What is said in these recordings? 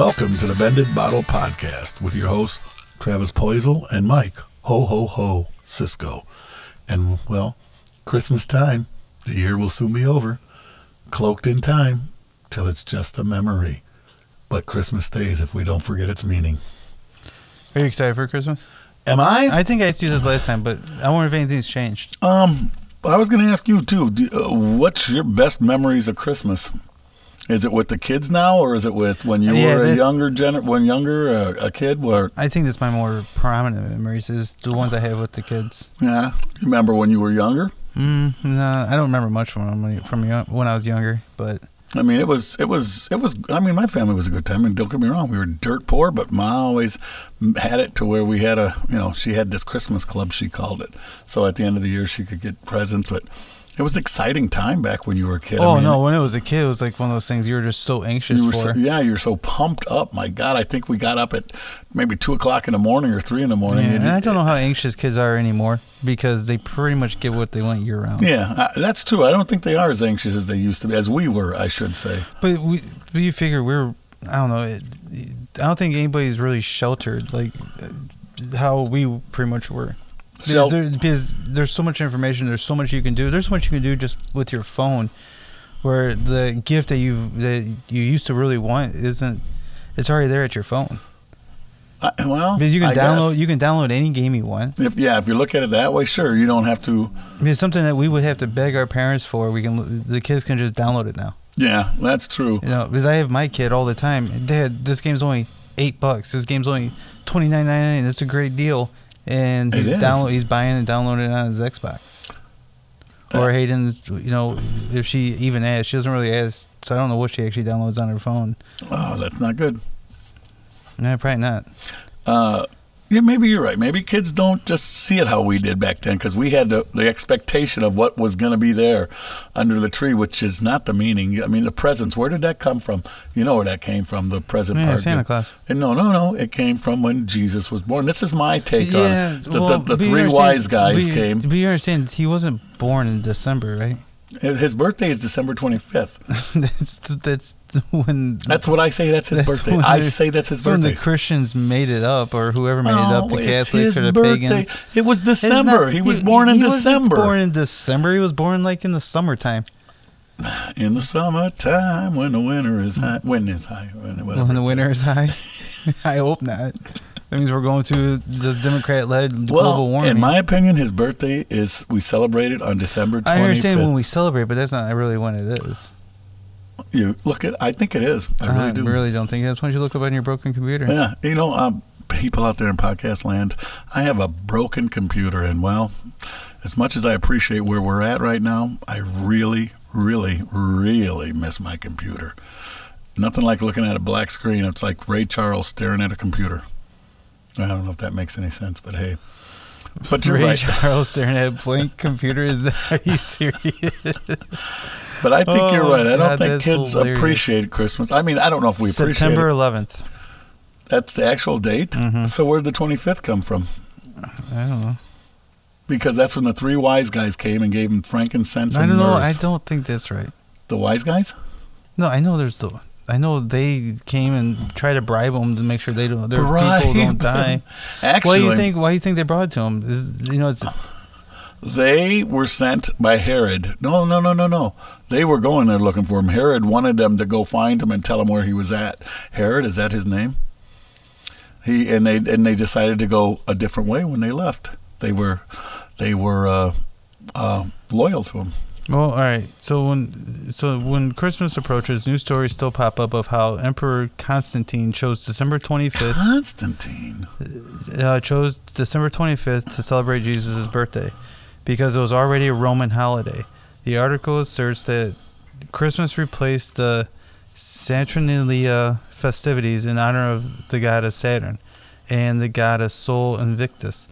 Welcome to the Bended Bottle Podcast with your hosts, Travis Poisel and Mike, ho ho ho, Cisco. And, well, Christmas time, the year will soon be over, cloaked in time till it's just a memory. But Christmas stays if we don't forget its meaning. Are you excited for Christmas? Am I? I think I asked you this last time, but I wonder if anything's changed. Um, I was going to ask you too. Do, uh, what's your best memories of Christmas? Is it with the kids now, or is it with when you Yeah, were a younger gener- when younger uh, a kid? Where I think that's my more prominent memories is the ones I have with the kids. yeah, you remember when you were younger? Mm, no, I don't remember much from when, from when I was younger, but I mean, it was it was it was. I mean, my family was a good time, and don't get me wrong, we were dirt poor, but Ma always had it to where we had a you know she had this Christmas club she called it. So at the end of the year, she could get presents, but. It was an exciting time back when you were a kid. I oh mean, no, when it was a kid, it was like one of those things you were just so anxious You were for. so, yeah, you're so pumped up. My God, I think we got up at maybe two o'clock in the morning or three in the morning. Yeah, And and I don't know how anxious kids are anymore because they pretty much get what they want year round. Yeah, uh, that's true. I don't think they are as anxious as they used to be, as we were, I should say. But we, but you figure we're, I don't know, it, I don't think anybody's really sheltered like how we pretty much were. Shel- Because, there, because there's so much information, there's so much you can do. There's so much you can do just with your phone, where the gift that you that you used to really want isn't. It's already there at your phone I, well, because you can I download guess. you can download any game you want. If, yeah, if you look at it that way, sure, you don't have to. I mean, it's something that we would have to beg our parents for. We can the kids can just download it now. Yeah, that's true. You know, because I have my kid all the time. Dad, this game's only eight bucks. This game's only twenty nine ninety nine. That's a great deal. And he's download he's buying and downloading it on his Xbox. Uh, Or Hayden's, you know, if she even asks, she doesn't really ask, so I don't know what she actually downloads on her phone. Oh, that's not good. No, probably not. Uh, yeah, maybe you're right. Maybe kids don't just see it how we did back then because we had the, the expectation of what was going to be there under the tree, which is not the meaning. I mean, the presents, where did that come from? You know where that came from, the present Yeah, part. Santa Claus. And no, no, no. It came from when Jesus was born. This is my take on Yeah, it. The, well, the, the three wise guys came. But you understand, he wasn't born in December, right? His birthday is December 25th. that's that's when That's what I say. That's his That's birthday. I say that's his that's when birthday. the Christians made it up, or whoever made it up, the Oh, Catholics or the birthday. pagans. It was December. not- he was born in he December. born in December. He was born like in the summertime. in the summertime when the winter is high. When is high. When, when the winter is high. I hope not. That means we're going to this Democrat-led global Well, warming. in my opinion, his birthday is we celebrate it on December 25th. I understand when we celebrate, but that's not really when it is. you look at. I think it is. I really I do. really don't think it is. Why don't you look up on your broken computer? Yeah, you know, um, people out there in podcast land, I have a broken computer, and well, as much as I appreciate where we're at right now, I really, really, really miss my computer. Nothing like looking at a black screen. It's like Ray Charles staring at a computer. I don't know if that makes any sense, but hey. But you're Ray right. Charles staring at a blank computer. Is that, are you serious? But I think you're Oh, right. I don't think kids hilarious. appreciate Christmas. I mean, I don't know if we appreciate September it. 11th. That's the actual date. Mhm. So where'd the 25th come from? I don't know. Because that's when the three wise guys came and gave him frankincense I and don't know. I don't think that's right. The wise guys? No, I know there's the. I know they came and tried to bribe them to make sure they don't. Their Bribe people don't die. Actually, why do you think? Why do you think they brought it to him? Is you know it's they were sent by Herod. No, no, no, no, no. They were going there looking for him. Herod wanted them to go find him and tell him where he was at. Herod, is that his name? He and they and they decided to go a different way when they left. They were they were uh, uh, loyal to him. Well, all right. So when so when Christmas approaches, news stories still pop up of how Emperor Constantine chose December 25th. Constantine. Uh, chose December 25th to celebrate Jesus' birthday because it was already a Roman holiday. The article asserts that Christmas replaced the Saturnalia festivities in honor of the goddess Saturn and the goddess Sol Invictus.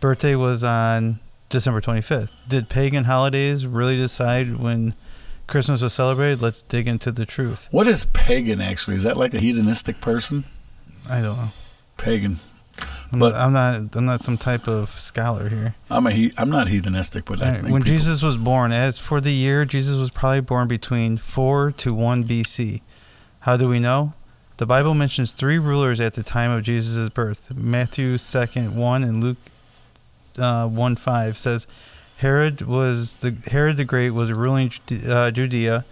Birthday was on December 25th. Did pagan holidays really decide when Christmas was celebrated? Let's dig into the truth. What is pagan actually? Is that like a hedonistic person? I don't know. Pagan. I'm, But- I'm not. I'm not some type of scholar here. I'm a he, I'm not heathenistic, but I think when people- Jesus was born, as for the year, Jesus was probably born between 4 to 1 BC. How do we know? The Bible mentions three rulers at the time of Jesus' birth. Matthew 2nd 1 and Luke uh, 1 5 says Herod was the Herod the Great was ruling uh, Judea.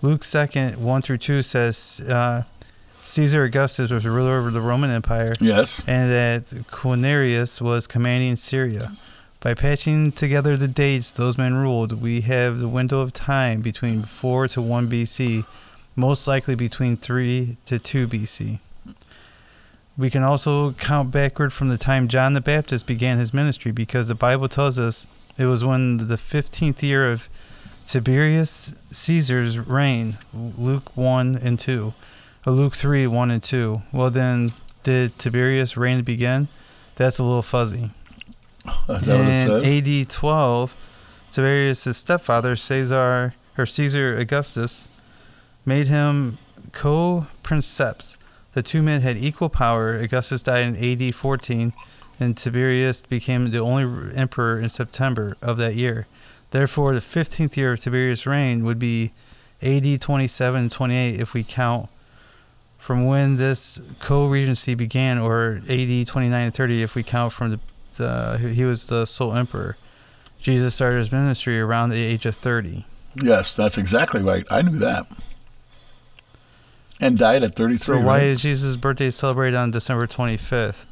Luke 2nd 1 through 2 says uh, Caesar Augustus was a ruler over the Roman Empire. Yes. And that Quirinius was commanding Syria. By patching together the dates those men ruled, we have the window of time between 4 to 1 BC, most likely between 3 to 2 BC. We can also count backward from the time John the Baptist began his ministry because the Bible tells us it was when the 15th year of Tiberius Caesar's reign, Luke 1 and 2. Uh, Luke 3, 1 and 2. Well, then, did Tiberius' reign begin? That's a little fuzzy. Is that what it says? AD 12, Tiberius' stepfather, Caesar, or Caesar Augustus, made him co princeps. The two men had equal power. Augustus died in AD 14, and Tiberius became the only emperor in September of that year. Therefore, the 15th year of Tiberius' reign would be AD 27 28 if we count from when this co-regency began, or AD 29 and 30 if we count from the, the he was the sole emperor. Jesus started his ministry around the age of 30. Yes, that's exactly right. I knew that. And died at 33. So why right? is Jesus' birthday celebrated on December 25th?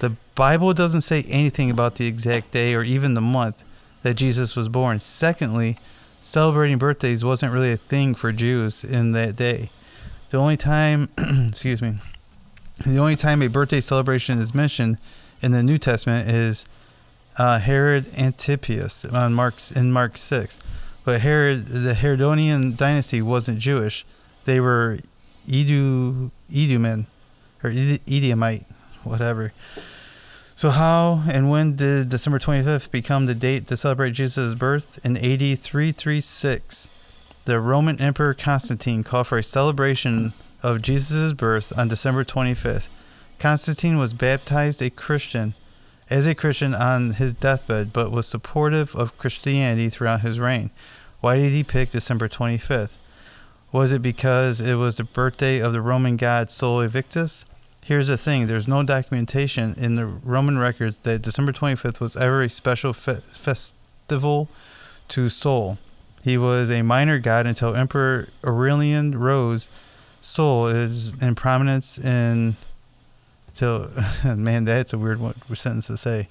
The Bible doesn't say anything about the exact day or even the month that Jesus was born. Secondly, celebrating birthdays wasn't really a thing for Jews in that day. The only time, excuse me, the only time a birthday celebration is mentioned in the New Testament is uh, Herod Antipas on Mark's in Mark six. But Herod, the Herodonian dynasty wasn't Jewish; they were Edu Edomen or Ed- Edomite, whatever. So how and when did December 25th become the date to celebrate Jesus' birth? In AD 336, the Roman Emperor Constantine called for a celebration of Jesus' birth on December 25th. Constantine was baptized a Christian as a Christian on his deathbed, but was supportive of Christianity throughout his reign. Why did he pick December 25th? Was it because it was the birthday of the Roman god Sol Invictus? Here's the thing there's no documentation in the Roman records that December 25th was ever a special fe- festival to Sol. He was a minor god until Emperor Aurelian rose. Sol is in prominence in. Till, man, that's a weird one, sentence to say.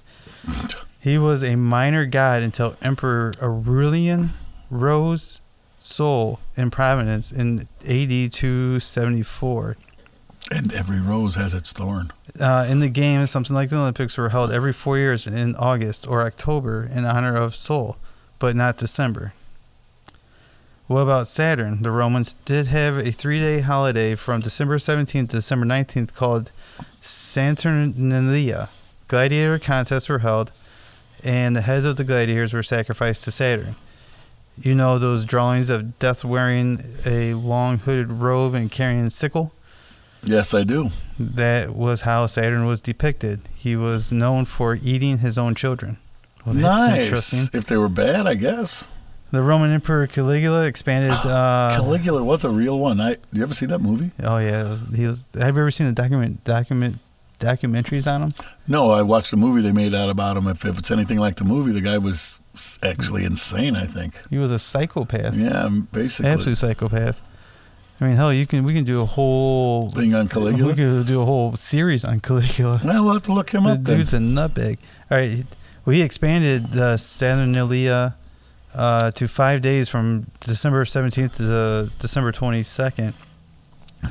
He was a minor god until Emperor Aurelian rose Sol in Providence in AD 274. And every rose has its thorn. Uh, in the games, something like the Olympics were held every four years in August or October in honor of Sol, but not December. What about Saturn? The Romans did have a three day holiday from December 17th to December 19th called Saturnalia. Gladiator contests were held, and the heads of the gladiators were sacrificed to Saturn. You know those drawings of death wearing a long hooded robe and carrying a sickle? Yes, I do. That was how Saturn was depicted. He was known for eating his own children. Well, nice. If they were bad, I guess. The Roman Emperor Caligula expanded. Uh, Caligula was a real one. I, do you ever see that movie? Oh yeah, was, he was. Have you ever seen the document document documentaries on him? No, I watched a movie they made out about him. If, if it's anything like the movie, the guy was actually insane. I think he was a psychopath. Yeah, basically, absolute psychopath. I mean, hell, you can we can do a whole thing on Caligula. We could do a whole series on Caligula. Well, we'll have to look him the up. Dude's then. a nutbag. All right, well, he expanded the Saturnalia uh, to five days from December 17th to December 22nd.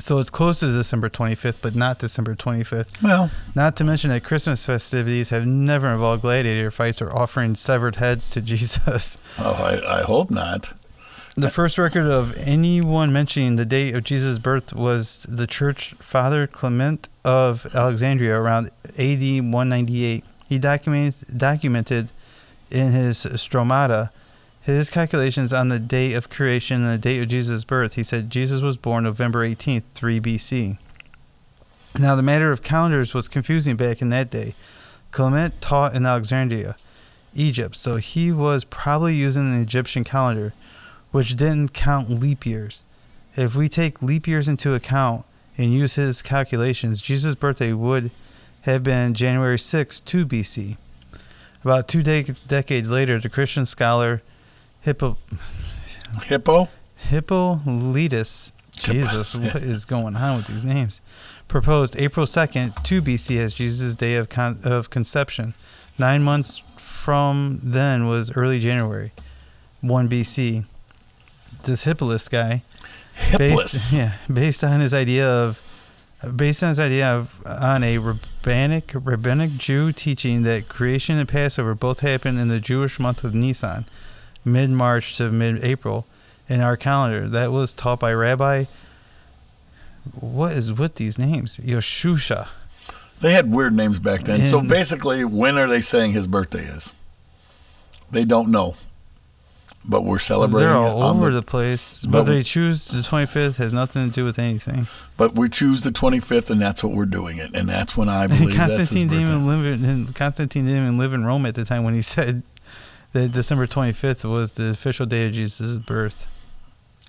So it's close to December 25th, but not December 25th. Well, not to mention that Christmas festivities have never involved gladiator fights or offering severed heads to Jesus. Oh, I, I hope not. The first record of anyone mentioning the date of Jesus' birth was the church father Clement of Alexandria around AD 198. He documented, documented in his Stromata his calculations on the date of creation and the date of Jesus' birth. He said Jesus was born November 18th, 3 BC. Now, the matter of calendars was confusing back in that day. Clement taught in Alexandria, Egypt, so he was probably using the Egyptian calendar, which didn't count leap years. If we take leap years into account, and use his calculations, Jesus' birthday would have been January 6, 2 BC. About two de- decades later, the Christian scholar Hippo, Hippo? Hippolytus, Jesus, what is going on with these names? Proposed April 2nd, 2 BC as Jesus' day of, con- of conception. Nine months from then was early January, 1 BC. This Hippolytus guy Hipless. based yeah based on his idea of based on his idea of on a rabbinic rabbinic Jew teaching that creation and Passover both happen in the Jewish month of Nisan, mid March to mid April, in our calendar. That was taught by Rabbi. What is with these names? Yoshusha. They had weird names back then. so basically, when are they saying his birthday is? They don't know. But we're celebrating They're all over the- the place. but- But they choose the 25th has nothing to do with anything. But we choose the 25th, and that's what we're doing it. And that's when I believe that's his Constantine didn't birthday. even live in Constantine didn't even live in Rome at the time when he said that December 25th was the official day of Jesus' birth.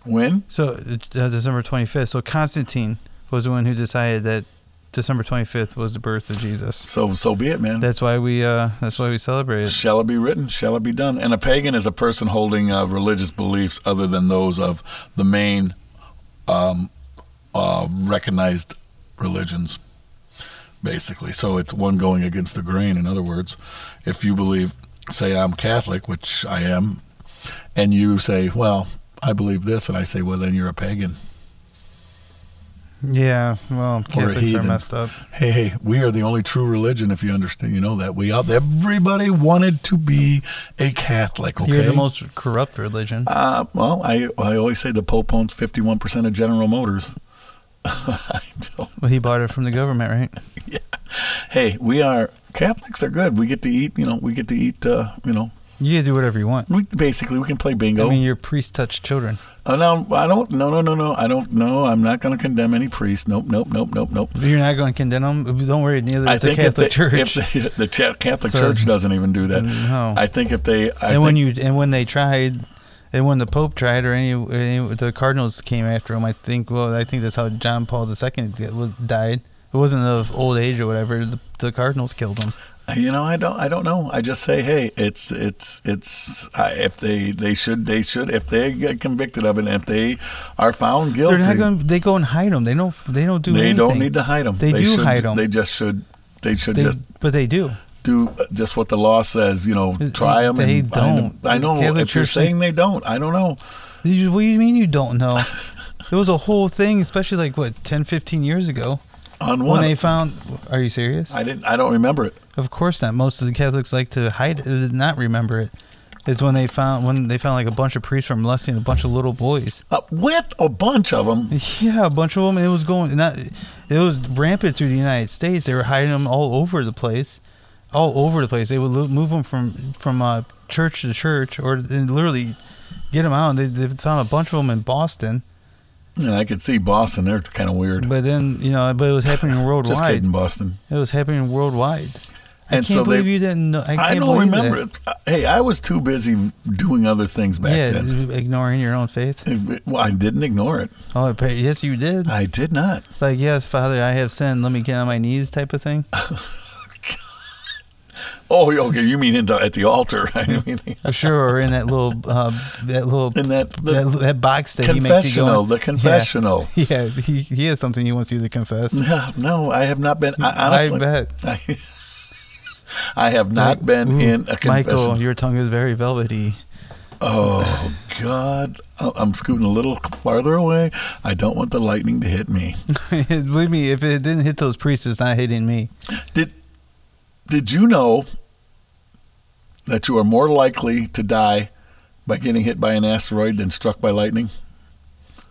When? So uh, December 25th. So Constantine was the one who decided that December 25th was the birth of Jesus. So so be it, man. That's why we uh that's why we celebrate it. Shall it be written? Shall it be done? And a pagan is a person holding uh, religious beliefs other than those of the main um, uh, recognized religions, basically. So it's one going against the grain. In other words, if you believe, say, I'm Catholic, which I am, and you say, well, I believe this, and I say, well, then you're a pagan. Yeah, well, Catholics are messed up. Hey, hey, we are the only true religion. If you understand, you know that we out. Everybody wanted to be a Catholic. Okay, You're the most corrupt religion. Uh, well, I I always say the Pope owns fifty one percent of General Motors. I don't. Well, he bought it from the government, right? yeah. Hey, we are Catholics are good. We get to eat. You know, we get to eat. Uh, you know, You can do whatever you want. we basically we can play bingo. I mean, your priest touched children. oh no, I don't. No, no, no, no. I don't. No, I'm not going to condemn any priest. Nope, nope, nope, nope, nope. You're not going to condemn them. Don't worry, neither is the think Catholic they, Church. if they, the Catholic So- Church doesn't even do that. no. I think if they, I and when you and when they tried, and when the Pope tried, or any, any the Cardinals came after him, I think. Well, I think that's how John Paul II died. It wasn't of old age or whatever. The, the Cardinals killed him. You know, I don't. I don't know. I just say, hey, it's it's it's. If they they should they should if they get convicted of it, and if they are found guilty, They're not going. They go and hide them. They don't. They don't do. they anything. don't need to hide them. They do should, hide 'em. They just should. They should They, just but they do. Do just what the law says. You know, try them. They and don't. I know. Catholic if you're saying they don't, I don't know. What do you mean you don't know? it was a whole thing, especially like what 10, 15 years ago, On what? when they found. Are you serious? I didn't. I don't remember it. Of course not. Most of the Catholics like to hide, uh, not remember it. Is when they found when they found like a bunch of priests were molesting a bunch of little boys. Uh, with a bunch of them. Yeah, a bunch of them. It was going not. It was rampant through the United States. They were hiding them all over the place, all over the place. They would lo- move them from from uh, church to church, or and literally get them out. And they, they found a bunch of them in Boston. Yeah, I could see Boston. They're kind of weird. But then you know, but it was happening worldwide. Just kidding, Boston. It was happening worldwide. I And can't so they- believe you didn't know. I, I, don't remember it. Uh, Hey, I was too busy doing other things back yeah, then. ignoring your own faith. Well, I didn't ignore it. Oh, yes, you did. I did not. Like, yes, Father, I have sinned. Let me get on my knees, type of thing. Oh, okay. You mean in the, at the altar? I mean, Uh, Sure, or in that little, uh, that little, in that the that, that box that he makes you go. confessional. in. The confessional. Yeah, yeah he, he has something he wants you to confess. No, no, I have not been. I, honestly, I bet. I, I have not Like, been ooh, in a confession. Michael, your tongue is very velvety. Oh God, I'm scooting a little farther away. I don't want the lightning to hit me. Believe me, if it didn't hit those priests, it's not hitting me. Did Did you know that you are more likely to die by getting hit by an asteroid than struck by lightning?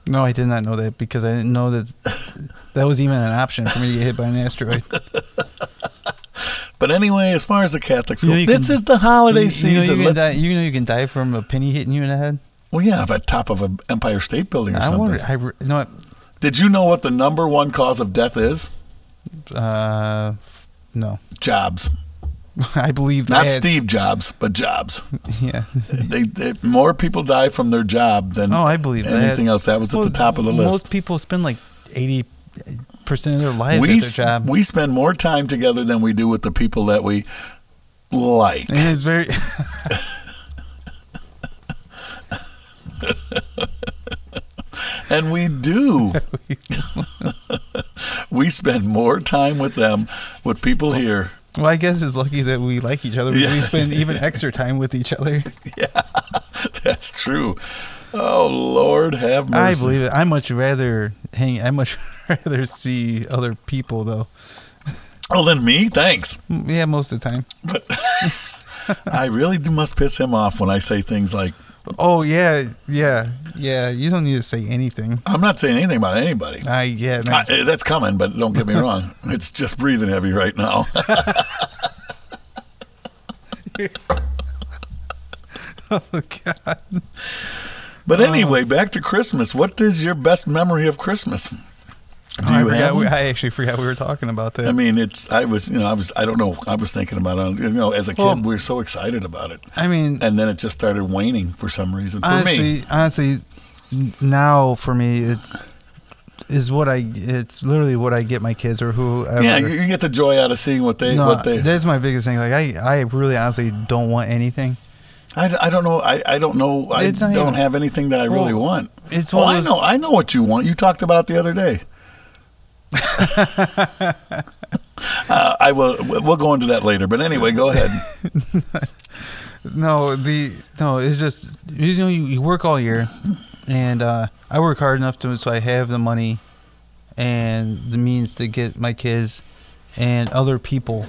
No, I did not know that because I didn't know that that was even an option for me to get hit by an asteroid. But anyway, as far as the Catholics You go, know you this can- is the holiday you, you know season. you, die, you know you can die from a penny hitting you in the head. well, yeah, at top of an Empire State Building or I something. wonder. I you know what? Did you know what the number one cause of death is? Uh, no, Jobs. I believe Not that. Steve Jobs, but jobs. Yeah. they, they more people die from their job than Oh, I believe that. anything else. That was at the top of the Most list. Most people spend like eighty percent of their lives we at their job. we spend more time together than we do with the people that we like. and it's very And we do. We spend more time with them, with people here. well. I guess it's lucky that we like each other. Yeah. We spend even extra time with each other. Yeah, that's true. Oh Lord, have mercy. I believe it. I much rather hang. I much rather see other people though. Oh, then me, thanks. Mm, Yeah, most of the time. But I really do must piss him off when I say things like, Oh yeah, yeah, yeah. You don't need to say anything. "I'm not saying anything about anybody." I yeah. man. I, eh, that's coming, but don't get me wrong. It's just breathing heavy right now. oh god. But anyway, back to Christmas. What is your best memory of Christmas? Do I you forgot. We. I actually forgot we were talking about that. I mean, it's. I was, you know, I was. I don't know. I was thinking about it. You know, as a kid, Well- we were so excited about it, I mean, and then it just started waning for some reason. For honestly, me, honestly, now for me, it's is what I. It's literally what I get my kids or whoever. yeah, you, you get the joy out of seeing what they, no, what they. that's my biggest thing. Like I, I really honestly don't want anything. I, I don't know. I, I don't know. I don't even- have anything that I really Well, want. It's Oh, one I know. I know what you want. You talked about it the other day. Uh, I will. We'll go into that later. But anyway, go ahead. No, the no, it's just you know you, you work all year, and uh, I work hard enough to so I have the money and the means to get my kids and other people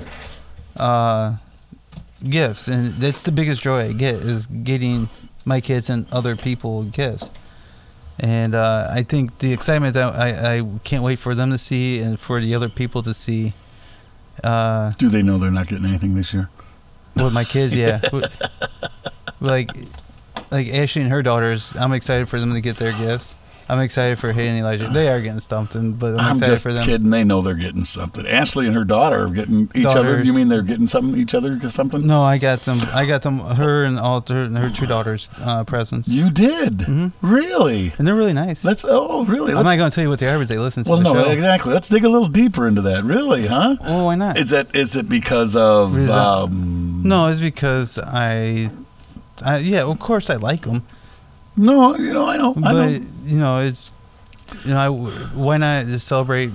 uh, gifts, and that's the biggest joy I get is getting my kids and other people gifts. And uh, I think the excitement that I, I can't wait for them to see and for the other people to see. Uh, Do they know they're not getting anything this year? with my kids, yeah. Like, like Ashley and her daughters, I'm excited for them to get their gifts. I'm excited for Hayden and Elijah. They are getting something, but I'm, I'm excited just for them. kidding. They know they're getting something. Ashley and her daughter are getting each other. Daughters. You mean they're getting something each other? Something? No, I got them. I got them. Her and all her, and her two daughters uh, presents, You did Mhm. really? and they're really nice. Let's. Oh, really? I'm Let's, not going to tell you what they are, but they listen to well, the no, show. exactly. Let's dig a little deeper into that. Really, huh? Well, why not? Is that is it because of Is um, no, it's because I, I, yeah, of course I like them, no? You know, I know, I but know. You know, it's, you know, I, why not celebrate?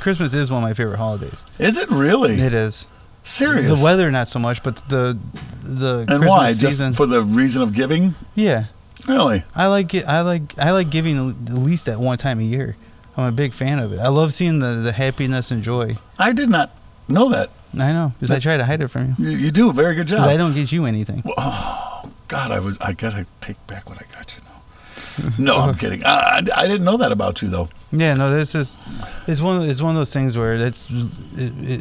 Christmas is one of my favorite holidays. Is it really It is. serious? The weather, not so much, but the the and Christmas why? season. Just for the reason of giving? yeah, Really? I like it. I like I like giving at least at one time a year. I'm a big fan of it. I love seeing the, the happiness and joy. I did not know that. I know because I try to hide it from you. You, you do a very good job. I don't get you anything. Oh God, I was. I gotta take back what I got you now. No, I'm kidding. I, I, I didn't know that about you though. Yeah, no, this is it's one of, it's one of those things where it's it, it,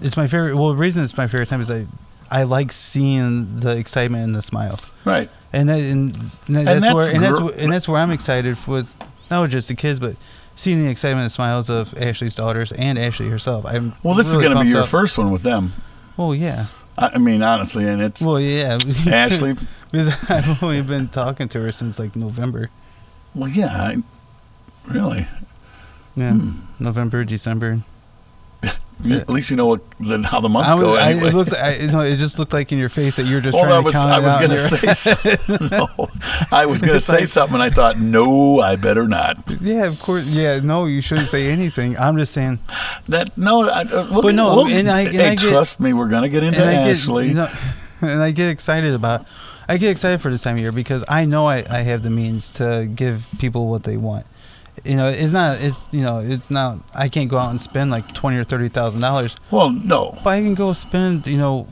it's my favorite. Well, the reason it's my favorite time is I I like seeing the excitement and the smiles. Right. and that, and, and that's, that's where and that's and that's where I'm excited with not just the kids, but seeing the excitement and smiles of Ashley's daughters and Ashley herself. I'm Well, this really is going to be your up. first one with them. Oh yeah. I, mean, honestly, and it's Well yeah. Ashley. because I've only been talking to her since like November. Well, yeah, I, really. Yeah, Hmm. November, December. You- At least you know what the, how the months I was, go. I, Anyway. it looked. I, you know, it just looked like in your face that you were just Well, trying I to was, count I was going to say something. no, I was going to say like- something, and I thought, no, I better not. Yeah, of course. Yeah, no, you shouldn't say anything. I'm just saying. That no, I, uh, we'll But no, we'll- and I- and hey, I get- trust me, we're going to get into and I Ashley. get, you know, and I get excited about. I get excited for this time of year because I know I, I have the means to give people what they want. You know, it's not. It's you know, it's not. I can't go out and spend like twenty or thirty thousand dollars, well, no, but I can go spend. You know,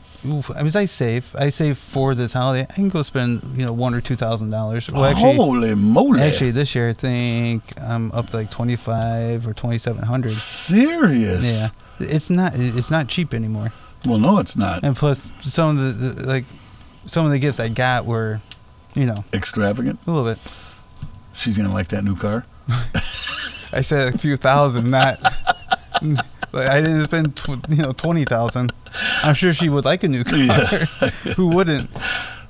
I mean, I save. I save for this holiday. I can go spend you know one or two thousand dollars. Well, actually, holy moly! actually, this year I think I'm up to like twenty five or twenty seven hundred. serious. Yeah, it's not. It's not cheap anymore. Well, no, it's not And plus, some of the, the like, some of the gifts I got were, you know, extravagant. a little bit. She's going to like that new car. I said a few thousand, not. like, I didn't spend, tw- you know, twenty thousand. I'm sure she would like a new car. Yeah. Who wouldn't?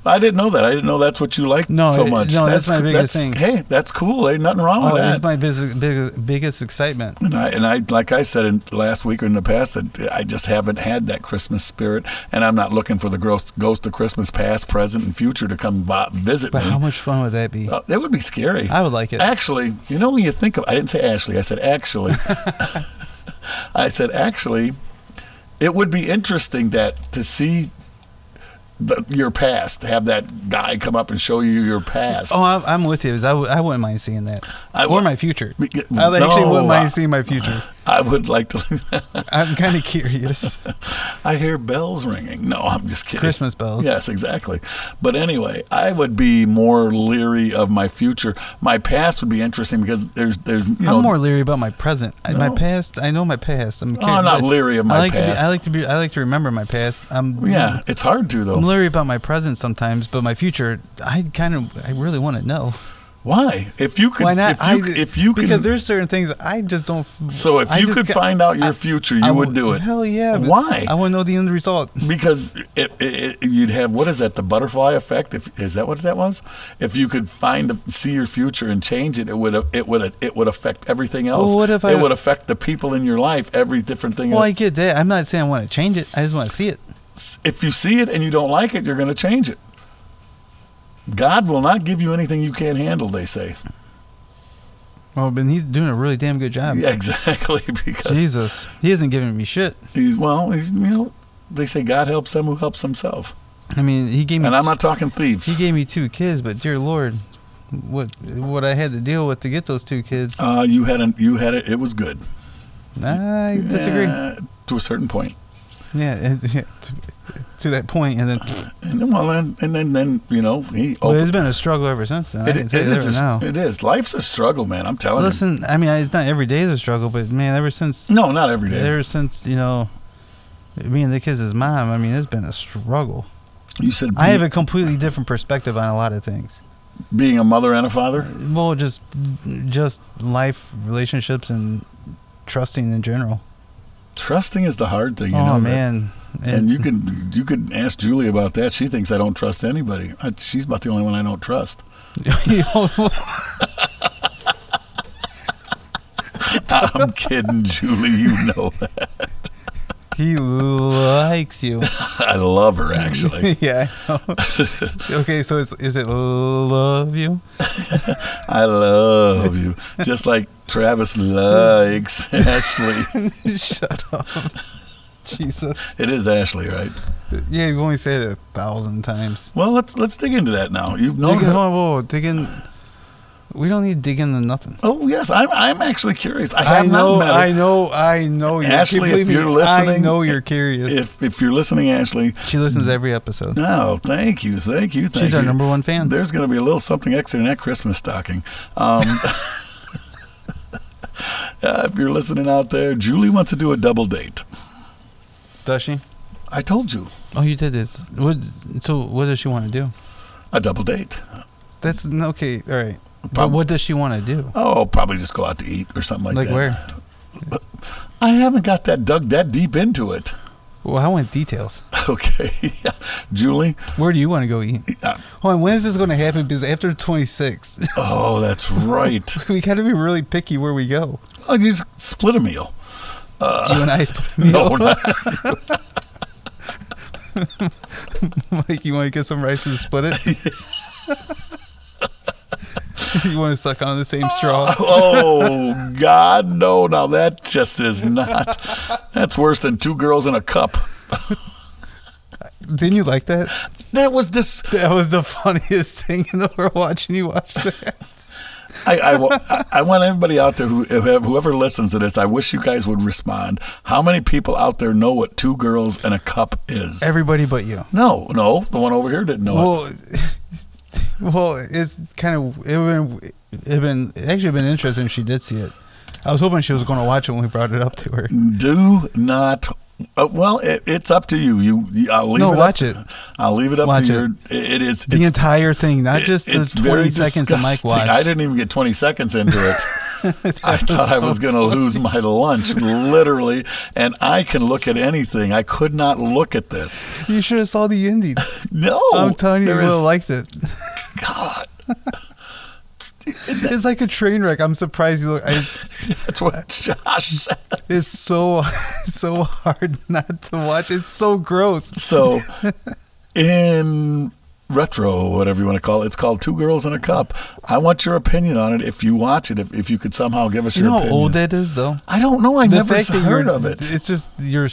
I didn't know that. I didn't know that's what you like No, so much. no, that's my biggest that's- thing. Hey, that's cool. Ain't nothing wrong Oh, with it's that. my biggest, biggest, biggest excitement. and I, and I, like I said in last week or in the past, that I just haven't had that Christmas spirit, and I'm not looking for the ghost, ghost of Christmas past, present, and future to come by, visit But me. But how much fun would that be? Uh, that would be scary. I would like it. Actually, you know when you think of, I didn't say Ashley. I said actually. I said actually, it would be interesting that to see the, your past, have that guy come up and show you your past. Oh, I'm, I'm with you. I, w- I wouldn't mind seeing that. I or my future. I actually no, wouldn't mind seeing my future. I would like to. I'm kind of curious. I hear bells ringing. No, I'm just kidding. Christmas bells. Yes, exactly. But anyway, I would be more leery of my future. My past would be interesting because there's there's you know I'm more leery about my present. I My past, I know my past. I'm, Oh, I'm not leery of my I like past. To be, I like to be. I like to remember my past. I'm yeah, it's hard to though. I'm leery about my present sometimes, but my future, I kind of, I really want to know. Why? If you could, Why not? if you, I, if you because can, there's certain things I just don't. so if I you could find out your future, you I would do it. Hell yeah! Why? I want to know the end result. because it, it, it- you'd have what is that? The butterfly effect? If is that what that was? If you could find see your future and change it, it would it would it would affect everything else. Well, what if it would affect the people in your life? Every different thing. Well, I get that. I'm not saying I want to change it. I just want to see it. if you see it and you don't like it, you're going to change it. God will not give you anything you can't handle. They say. Well, but he's doing a really damn good job. Yeah, exactly. Because Jesus, he isn't giving me shit. he's well, he's, you know, they say God helps them who helps himself. I mean, he gave me. And I'm not talking thieves. He gave me two kids, but dear Lord, what what I had to deal with to get those two kids. Uh, you had an, you had it. It was good. I disagree. Uh, to a certain point. Yeah, to, that point, and then And then, well, then, and then, then you know, he well, it's been a struggle ever since then. It, it tell you A, now. it is. Life's a struggle, man. I'm telling you. Listen, I mean, it's not every day is a struggle, but man, ever since. No, not every day. ever since you know, me and the kids' as mom, I mean, it's been a struggle. You said I have a completely different perspective on a lot of things. being a mother and a father. Well, just just life, relationships, and trusting in general. Trusting is the hard thing. You oh know that. And you could you could ask Julie about that. She thinks I don't trust anybody. I, she's about the only one I don't trust. I'm kidding, Julie. You know that. he likes you. I love her actually. yeah. Okay, so is is it love you? I love you, just like Travis likes Ashley. Shut up. Jesus. It is Ashley, right? Yeah, you've only said it a thousand times. Well, let's let's dig into that now. You've known Dig in, her. whoa, whoa, dig in. We don't need to dig into nothing. Oh yes, I'm I'm actually curious. I I know, not met her. I know, I know. You're, Ashley, if you're me, I know you're curious. If if you're listening, Ashley, she listens every episode. no, thank you, thank you, thank She's you. our number one fan. There's going to be a little something extra in that Christmas stocking. Um, uh, if you're listening out there, Julie wants to do a double date. Does she? I told you Oh, you did this. What? So, what does she want to do? a double date. That's okay. All right. But what does she want to do? Oh, probably just go out to eat or something like, Like, that. Like where? I haven't got that dug that deep into it. Well, I want details. Okay, Julie. Where do you want to go eat? Uh, Hold on, when is this going to happen? Because after 26, oh, that's right. we got to be really picky where we go. You just split a meal. Uh, you and I split a meal. No. Mike, you want to get some rice and split it? you want to suck on the same straw? Oh God, no! Now that just is not. That's worse than two girls in a cup. Didn't you like that? That was this. That was the funniest thing in the world watching you watch that. I, I, I want everybody out there who whoever listens to this. I wish you guys would respond. How many people out there know what two girls and a cup is? Everybody but you. no, no, the one over here didn't know it. Well, well, it's kind of it been it been it actually been interesting. if She did see it. I was hoping she was going to watch it when we brought it up to her. Do not. Uh, well, it, it's up to you. You, I'll leave No, it. watch up, it. I'll leave it up Watch to it. your. It is. The entire thing, not it- just the twenty seconds of Mike watch. I didn't even get 20 seconds into it. I thought I was going to lose my lunch, literally. And I can look at anything. I could not look at this. You should have saw the ending. No, I'm telling you, you would have liked it. God. It's like a train wreck. I'm surprised you look. I, That's what Josh said. it's so so hard not to watch. It's so gross. So, in retro, whatever you want to call it, it's called Two Girls in a Cup. I want your opinion on it. If you watch it, if, if you could somehow give us You your know how opinion. old that is, though. I don't know. I The never heard of it. It's just you're.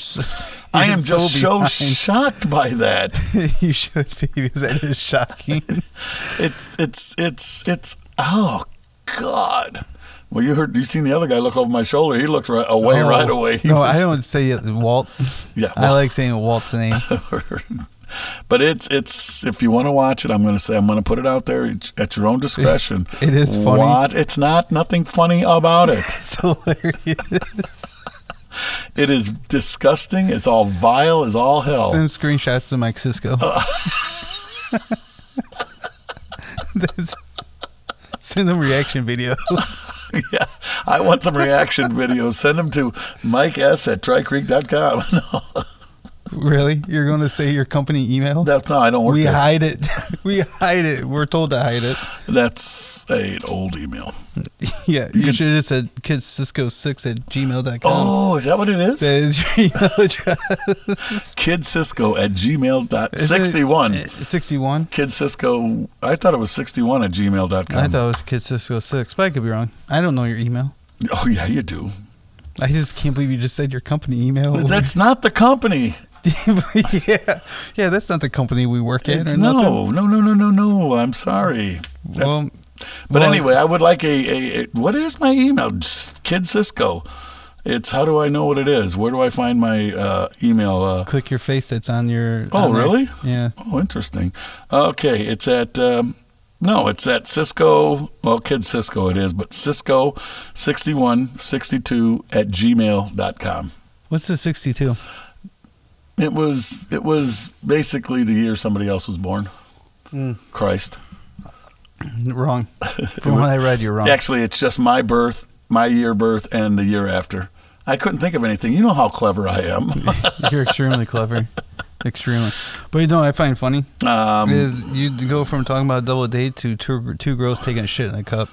I am just so behind. shocked by that. you should be because that is shocking. It's it's it's it's oh god. Well, you heard you seen the other guy look over my shoulder. He looked right away Oh, right away. He no, was- I don't say it, Walt. Yeah, I well- like saying Walt's name. but it's it's if you want to watch it, I'm going to say I'm going to put it out there at your own discretion. It is funny. What? It's not nothing funny about it. It's hilarious. It is disgusting. It's all vile as all hell. Send screenshots to Mike Cisco. Uh, That's- Send them reaction videos. yeah, I want some reaction videos. Send them to Mike S at trycreek.com. No, really? You're going to say your company email? that's no, I don't work we there. hide it. we hide it. We're told to hide it. That's a, an old email. Yeah, You you, should have said kidcisco6 at gmail.com. Oh, is that what it is? That is your email address. Kidcisco at gmail dot 61. uh, 61? Kidcisco, I thought it was 61 at gmail dot I thought it was kidcisco6, but I could be wrong. I don't know your email. Oh, yeah, you do. I just can't believe you just said your company email. That's not the company. yeah, yeah. That's not the company we work at It's- or nothing. no, no, no, no, no, no. I'm sorry. That's, Well, but well, anyway, I would like a, a, a what is my email? Just Kid Cisco. It's how do I know what it is? Where do I find my uh, email? Uh, click your face that's on your. Oh, on really? Yeah. oh, interesting. Okay, it's at um, no, it's at Cisco. Well, Kid Cisco it is, but Cisco sixty one sixty two at gmail dot com. What's the 62? It was it was basically the year somebody else was born. Mm. Christ. Wrong. From what I read, you're wrong. Actually, it's just my birth, my year birth, and the year after. I couldn't think of anything. You know how clever I am. You're extremely clever. Extremely. But you know what I find funny um, is you go from talking about a double date to two, two girls taking a shit in a cup.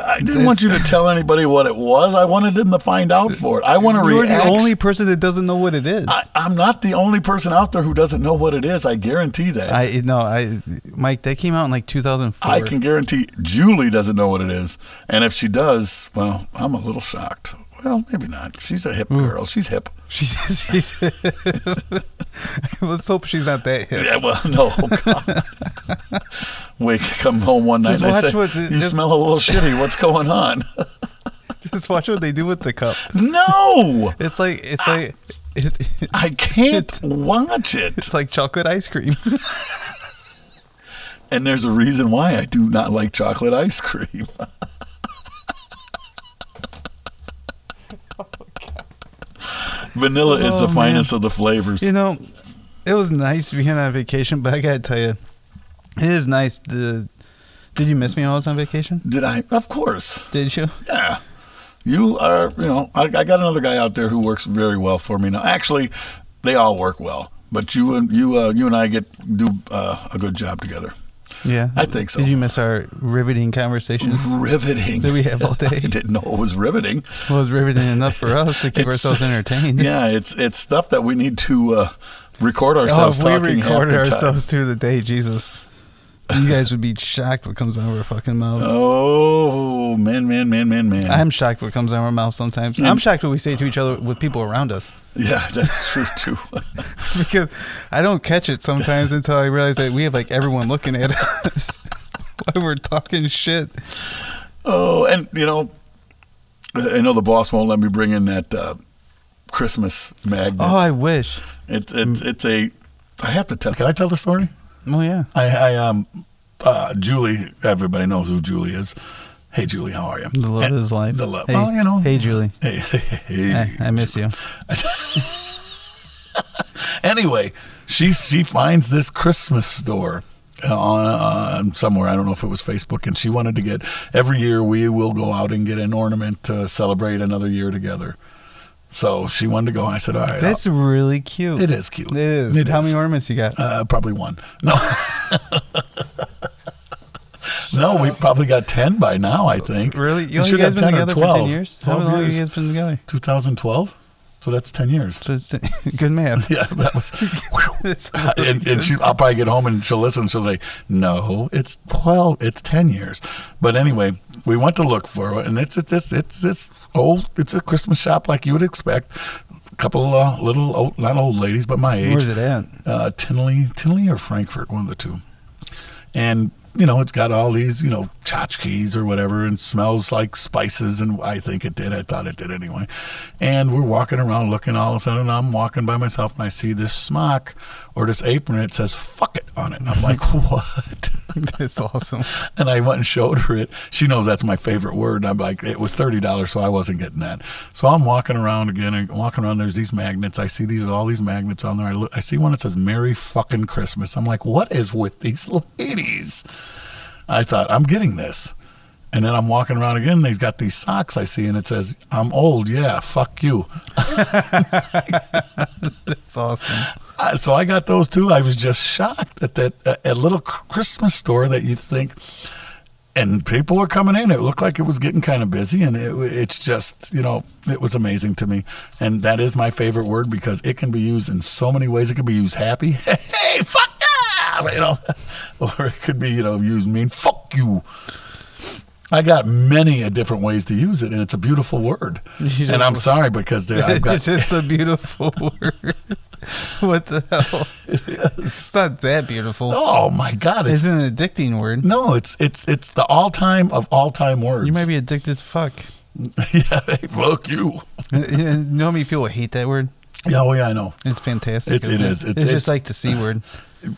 I didn't want you to tell anybody what it was. I wanted them to find out for it. I want to You're react. the only person that doesn't know what it is. I, I'm not the only person out there who doesn't know what it is. I guarantee that. I, I no, I Mike. That came out in like 2004. I can guarantee Julie doesn't know what it is. And if she does, well, I'm a little shocked. Well, maybe not. She's a hip hmm. girl. She's hip. She's, she's let's hope she's not that hip. Yeah, well, no. God. Wake, come home one night Just and watch say, the- you just- smell a little shitty. What's going on? Just watch what they do with the cup. no, It's like it's like it, I can't watch it. it's like chocolate ice cream. And there's a reason why I do not like chocolate ice cream. Vanilla is Oh, the man. finest of the flavors. You know, it was nice being on vacation, but I gotta tell you, it is nice. The did you miss me while I was on vacation? Did I? Of course. Did you? Yeah. You are, you know, I, I got another guy out there who works very well for me now. Actually, they all work well, but you and you, uh, you and I get do uh, a good job together. Yeah, I think so. Did you miss our riveting conversations? Riveting. That we have all day. I didn't know it was riveting. Well, it was riveting enough for us to keep ourselves entertained. Yeah, it's it's stuff that we need to uh, record Oh, ourselves if we talking recorded ourselves through the day, Jesus, you guys would be shocked what comes out of our fucking mouths. Oh man, man, man, man, man. I'm shocked what comes out of our mouth sometimes. I'm shocked what we say to each other with people around us yeah, that's true too. because I don't catch it sometimes until I realize that we have like everyone looking at us while we're talking shit. oh, and you know, I know the boss won't let me bring in that uh, Christmas magnet. Oh, I wish. It's it's it's a. I have to tell. Can I tell the story? Oh yeah. I, I um, uh, Julie. Everybody knows who Julie is. Hey, Julie, how are you? The love And- of his life. The love. Hey, well, you know. Hey, Julie. Hey, hey, hey. I, I miss you. Anyway, she she finds this Christmas store on uh, somewhere. I don't know if it was Facebook, and she wanted to get every year we will go out and get an ornament to celebrate another year together. So she wanted to go. And I said, "All right, That's really cute. It is cute. It is. It How is. many ornaments you got? Uh, probably one. No. no, we probably got 10 by now, I think. Really? You, you should guys have been 10 or together for 10 12. years? How 12 long years. have you guys been together? 2012. So that's 10 years. So it's good math. Yeah, that was. And, and she, I'll probably get home and she'll listen. She'll say, "No, it's twelve. It's ten years." But anyway, we went to look for it, and it's it's it's it's, it's old. It's a Christmas shop like you would expect. A couple uh, little old, not old ladies, but my age. Where's it at? uh, Tinley, Tinley or Frankfort, one of the two. And you know, it's got all these, you know, tchotchkes or whatever, and smells like spices. And I think it did. I thought it did anyway. And we're walking around looking. All of a sudden, I'm walking by myself, and I see this smock or this apron. It says "fuck it" on it. And I'm like, what? That's awesome. And I went and showed her it. She knows that's my favorite word. And I'm like, it was thirty dollars, so I wasn't getting that. So I'm walking around again and walking around. There's these magnets. I see these all these magnets on there. I look. I see one that says "Merry fucking Christmas." I'm like, what is with these ladies? I thought I'm getting this. And then I'm walking around again. And they've got these socks I see, and it says, "I'm old. Yeah, fuck you." That's awesome. Uh, so I got those too. I was just shocked at that a, a little Christmas store that you'd think, and people were coming in. It looked like it was getting kind of busy, and it, it's just you know it was amazing to me. And that is my favorite word because it can be used in so many ways. It could be used happy, hey fuck yeah, you know, or it could be you know used mean fuck you. I got many a different ways to use it, and it's a beautiful word. You And I'm sorry because there, I've got it's just a beautiful word. what the hell? It's not that beautiful. oh my god, it's It's an addicting word. No, it's it's it's the all time of all time words. You might be addicted to fuck. yeah, hey, fuck you. you know how many people hate that word? Yeah, oh yeah, I know. It's fantastic. It's- it is. It's, It's- just it's- like the C word.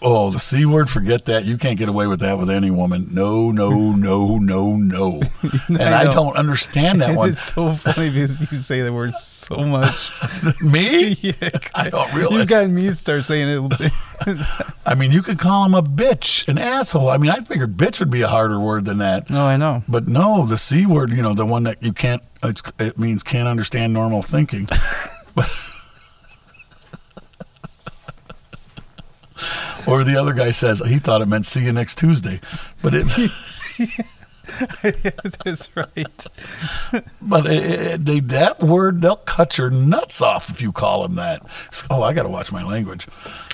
Oh, the c word. Forget that. You can't get away with that with any woman. No, no, no, no, no. And I, know. don't understand that one. It's so funny because you say the word so much. Me? yeah, I don't realize. You've got me to start saying it. I mean, you could call him a bitch, an asshole. I mean, I figured bitch would be a harder word than that. no, I know. But no, the c word. You know, the one that you can't. It's, it means can't understand normal thinking. Or the other guy says he thought it meant see you next Tuesday, but it, That's right. but it, it, they, that word they'll cut your nuts off if you call them that. Oh, I got to watch my language.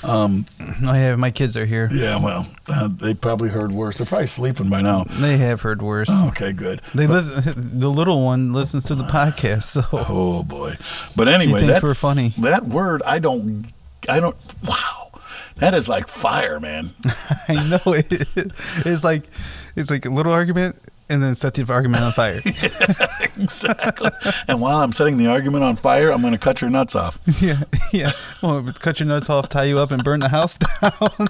Um, Oh yeah, my kids are here. yeah, well, uh, they probably heard worse. They're probably sleeping by now. They have heard worse. Okay, good. They listen. The little one listens to the podcast, so Oh boy, but anyway, that's we're funny. That word, I don't, I don't. Wow, that is like fire, man. I know it. It's like it's like a little argument, and then set the argument on fire. exactly. and while I'm setting the argument on fire, I'm going to cut your nuts off. yeah, yeah. Well, cut your nuts off, tie you up, and burn the house down.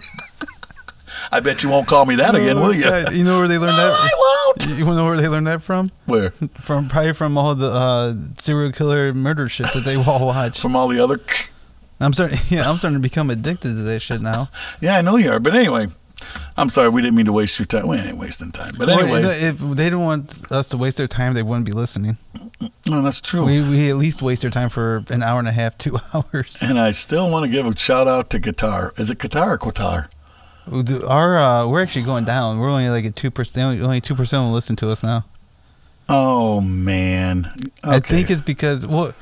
I bet you won't call me that again, will you? Yeah, you know where they learned No, that? I won't. You want to know where they learned that from? Where? From probably from all the uh, serial killer murder shit that they all watch. From all the other. I'm starting. Yeah, I'm starting to become addicted to that shit now. Yeah, I know you are. But anyway, I'm sorry. We didn't mean to waste your time. We ain't wasting time. But Well, anyway, if they didn't want us to waste their time, they wouldn't be listening. no, that's true. We we at least waste their time for an hour and a half, two hours. and I still want to give a shout out to Qatar. Is it Qatar or guitar? Our uh, we're actually going down. We're only like at two percent. Only only two percent will listen to us now. Oh man. Okay. I think it's because well,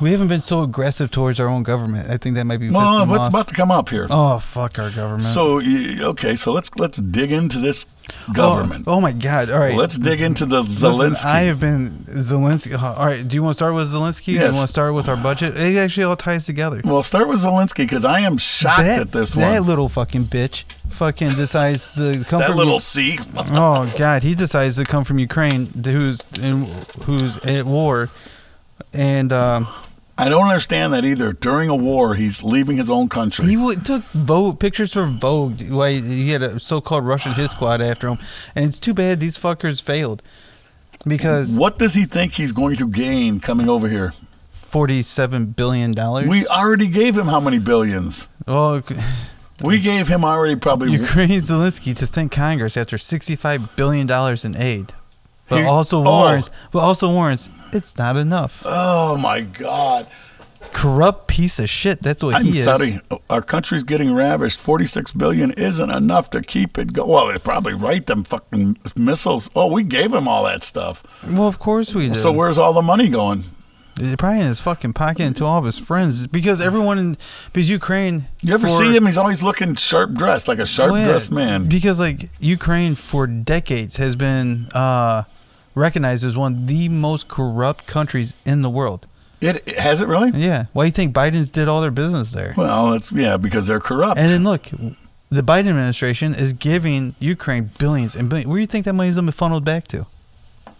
we haven't been so aggressive towards our own government. I think that might be. well, what's off. about to come up here? Oh fuck our government. So okay, so let's let's dig into this government. Oh, oh my god! All right, Let's dig into the Zelensky. Listen, I have been Zelensky. uh, All right, do you want to start with Zelensky? Do you Yes. want to start with our budget? It actually all ties together. well, start with Zelensky because I am shocked that, at this one. that little fucking bitch fucking decides to come That from little C. oh god, he decides to come from Ukraine, who's in, who's at war, and um, I don't understand that either. During a war, he's leaving his own country. he w- took Vogue pictures for Vogue. Why he had a so-called Russian hit squad after him, and it's too bad these fuckers failed because what does he think he's going to gain coming over here? forty-seven billion dollars. We already gave him how many billions? well, We gave him already probably. Ukrainian Zelensky to thank Congress after $65 billion in aid. But He- also oh. warns, but also warns it's not enough. oh my God! Corrupt piece of shit. That's what I'm he is. sorry. Our country's getting ravished. Forty-six billion isn't enough to keep it going. Well, they probably right them fucking missiles. Oh, we gave him all that stuff. Well, of course we do. So where's all the money going? Probably in his fucking pocket and to all of his friends because everyone in because Ukraine. You ever for- see him? He's always looking sharp dressed, like a sharp Well, yeah, dressed man. Because like Ukraine for decades has been uh, recognized as one of the most corrupt countries in the world. It, it has it really? Yeah. Why do you think Biden's did all their business there? Well, it's yeah because they're corrupt. And then look, the Biden administration is giving Ukraine billions and billions. Where do you think that money's gonna be funneled back to?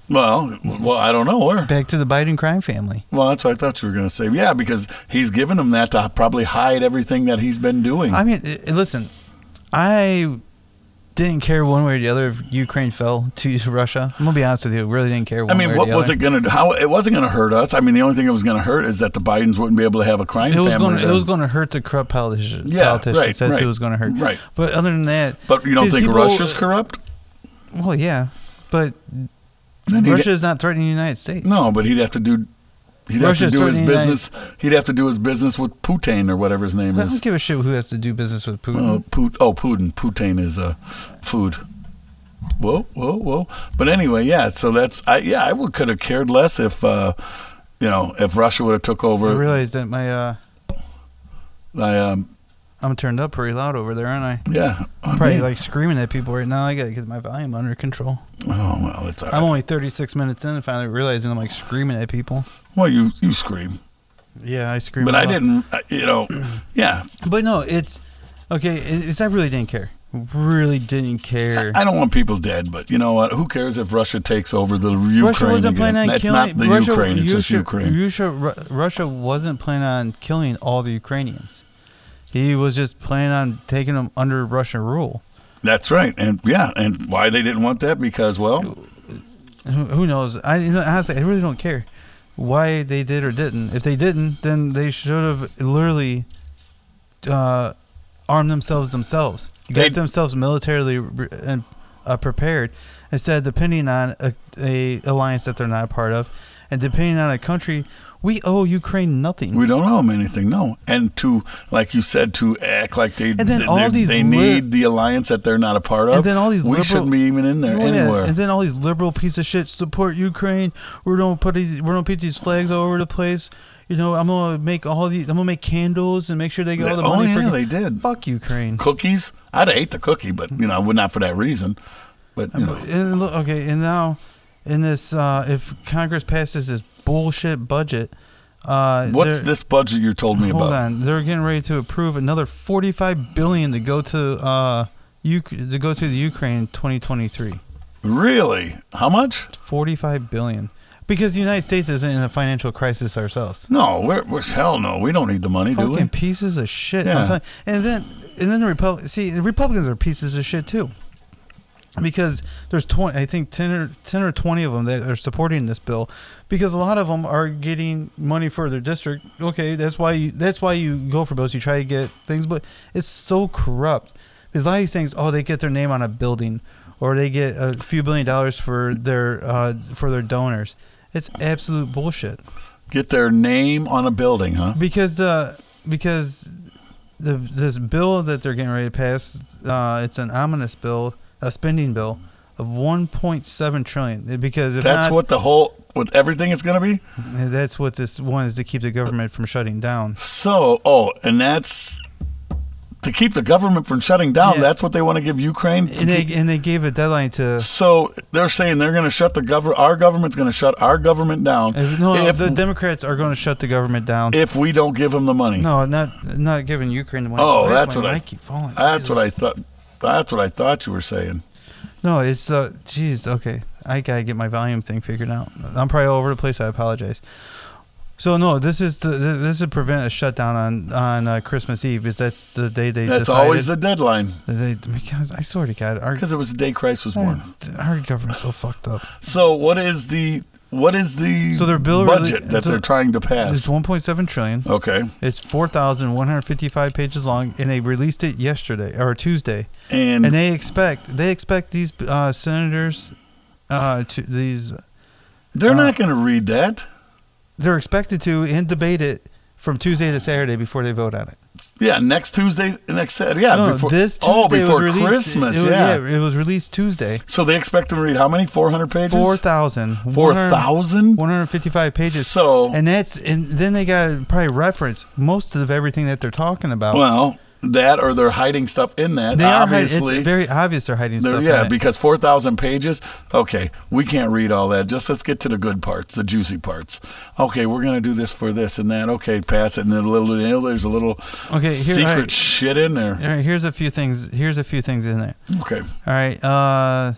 Well, well, I don't know where. Back to the Biden crime family. Well, that's what I thought you were going to say. Yeah, because he's given him that to probably hide everything that he's been doing. I mean, listen, I didn't care one way or the other if Ukraine fell to Russia. I'm gonna be honest with you, really didn't care. One I mean, what was other. it going to? How it wasn't going to hurt us. I mean, the only thing it was going to hurt is that the Bidens wouldn't be able to have a crime It was going. to It was going to hurt the corrupt politicians. Yeah, politicians. right, That's right, who it was going to hurt. right. But other than that, but you don't think people- Russia's corrupt? Well, yeah, but Then Russia is not threatening the United States. No, but he'd have to do. He'd have to do his threatening business. He'd have to do his business with Putin or whatever his name is. I don't is. give a shit who has to do business with Putin. Oh, Put, oh, Putin. Putin is uh, food. Whoa, whoa, whoa! But anyway, yeah. So that's I. Yeah, I would could have cared less if, uh, you know, if Russia would have took over. I realized that my uh, I um, I'm turned up pretty loud over there, aren't I? yeah. I Probably mean- like screaming at people right now. I gotta get my volume under control. Oh well, it's all right. I'm only 36 minutes in and finally realizing I'm like screaming at people. well, you you scream, Yeah, I scream. but I didn't. uh, You know, yeah. But no, it's okay. it- It's I really didn't care. Really didn't care. I don't want people dead, but you know what? Who cares if Russia takes over the Ukraine Russia wasn't again? planning on It's killing. not the Russia, Ukraine; it's just Ukraine. Russia, Russia wasn't planning on killing all the Ukrainians. He was just planning on taking them under Russian rule. That's right, and yeah, and why they didn't want that? Because well, Who, who knows? I honestly, I really don't care why they did or didn't. If they didn't, then they should have literally uh, armed themselves themselves, They- get themselves militarily and uh, prepared, instead of depending on a, a alliance that they're not a part of, and depending on a country. We owe Ukraine nothing. we don't owe them anything, no. And to, like you said, to act like they And then they, all these they li- need the alliance that they're not a part of. And then all these we liberal- shouldn't be even in there Oh, yeah. anywhere. And then all these liberal piece of shit support Ukraine. We're gonna put these, we're gonna put these flags all over the place. You know, I'm gonna make all these. I'm gonna make candles and make sure they get all the oh money. yeah, for, they did. Fuck Ukraine. Cookies. I'd ate the cookie, but you know, I would not for that reason. But you know, And okay, and now in this, uh, if Congress passes this bullshit budget, uh, what's this budget you told me Hold about? on, they're getting ready to approve another 45 billion to go to uh, Uk- to go to the Ukraine in 2023. Really? How much? 45 billion. Because the United States isn't in a financial crisis ourselves. No, we're, we're hell no. We don't need the money, do we? Pieces of shit. Yeah. And then and then the Republic see the Republicans are pieces of shit too. Because there's 20 I think 10 or 10 or 20 of them that are supporting this bill because a lot of them are getting money for their district. Okay, that's why you that's why you go for bills. You try to get things but it's so corrupt. Because a lot of these things, oh, they get their name on a building or they get a few billion dollars for their uh, for their donors. It's absolute bullshit. Get their name on a building, huh? Because uh, because the this bill that they're getting ready to pass, uh, it's an ominous bill, a spending bill of 1.7 trillion. Because if That's not, what the whole with everything is going to be. that's what this one is to keep the government from shutting down. So, oh, and that's to keep the government from shutting down. Yeah. That's what they want to give Ukraine. to And they keep- and they gave a deadline to. so they're saying they're going to shut the government. Our government's going to shut our government down if- No, if, the Democrats are going to shut the government down. if we don't give them the money. no, not not giving Ukraine the money. Oh, is that's what I- mic keep falling. That's what I thought. That's what I thought you were saying. No, it's uh, jeez. Okay, I gotta get my volume thing figured out. I'm probably all over the place. I apologize. So no, this is to this is to prevent a shutdown on on uh, Christmas Eve because that's the day they. That's decided always the deadline They, because I swear to God, because it was the day Christ was born. our government's so fucked up. So what is the what is the So their bill really- budget that so they're trying to pass? It's 1.7 trillion. Okay, It's 4,155 pages long, and they released it yesterday or Tuesday. and, And they expect they expect these uh, senators uh, to these they're uh, not going to read that. they're expected to and debate it from Tuesday to Saturday before they vote on it. Yeah, next Tuesday, next Saturday. Yeah, no, before this oh, Tuesday oh before released, Christmas. It, was, yeah. it was released Tuesday. So they expect them to read how many? Four hundred pages. Four thousand. Four thousand. 155 pages. So and that's and then they got to probably reference most of everything that they're talking about. well, that or they're hiding stuff in that. they are. obviously. It's very obvious they're hiding They're- stuff. yeah, because 4,000 pages. Okay, we can't read all that. Just let's get to the good parts, the juicy parts. Okay, we're going to do this for this and that. Okay, pass it. And then a little, you know, there's a little Okay, here- secret right. shit in there. All right, here's a few things. Here's a few things in there. Okay. All right. Uh,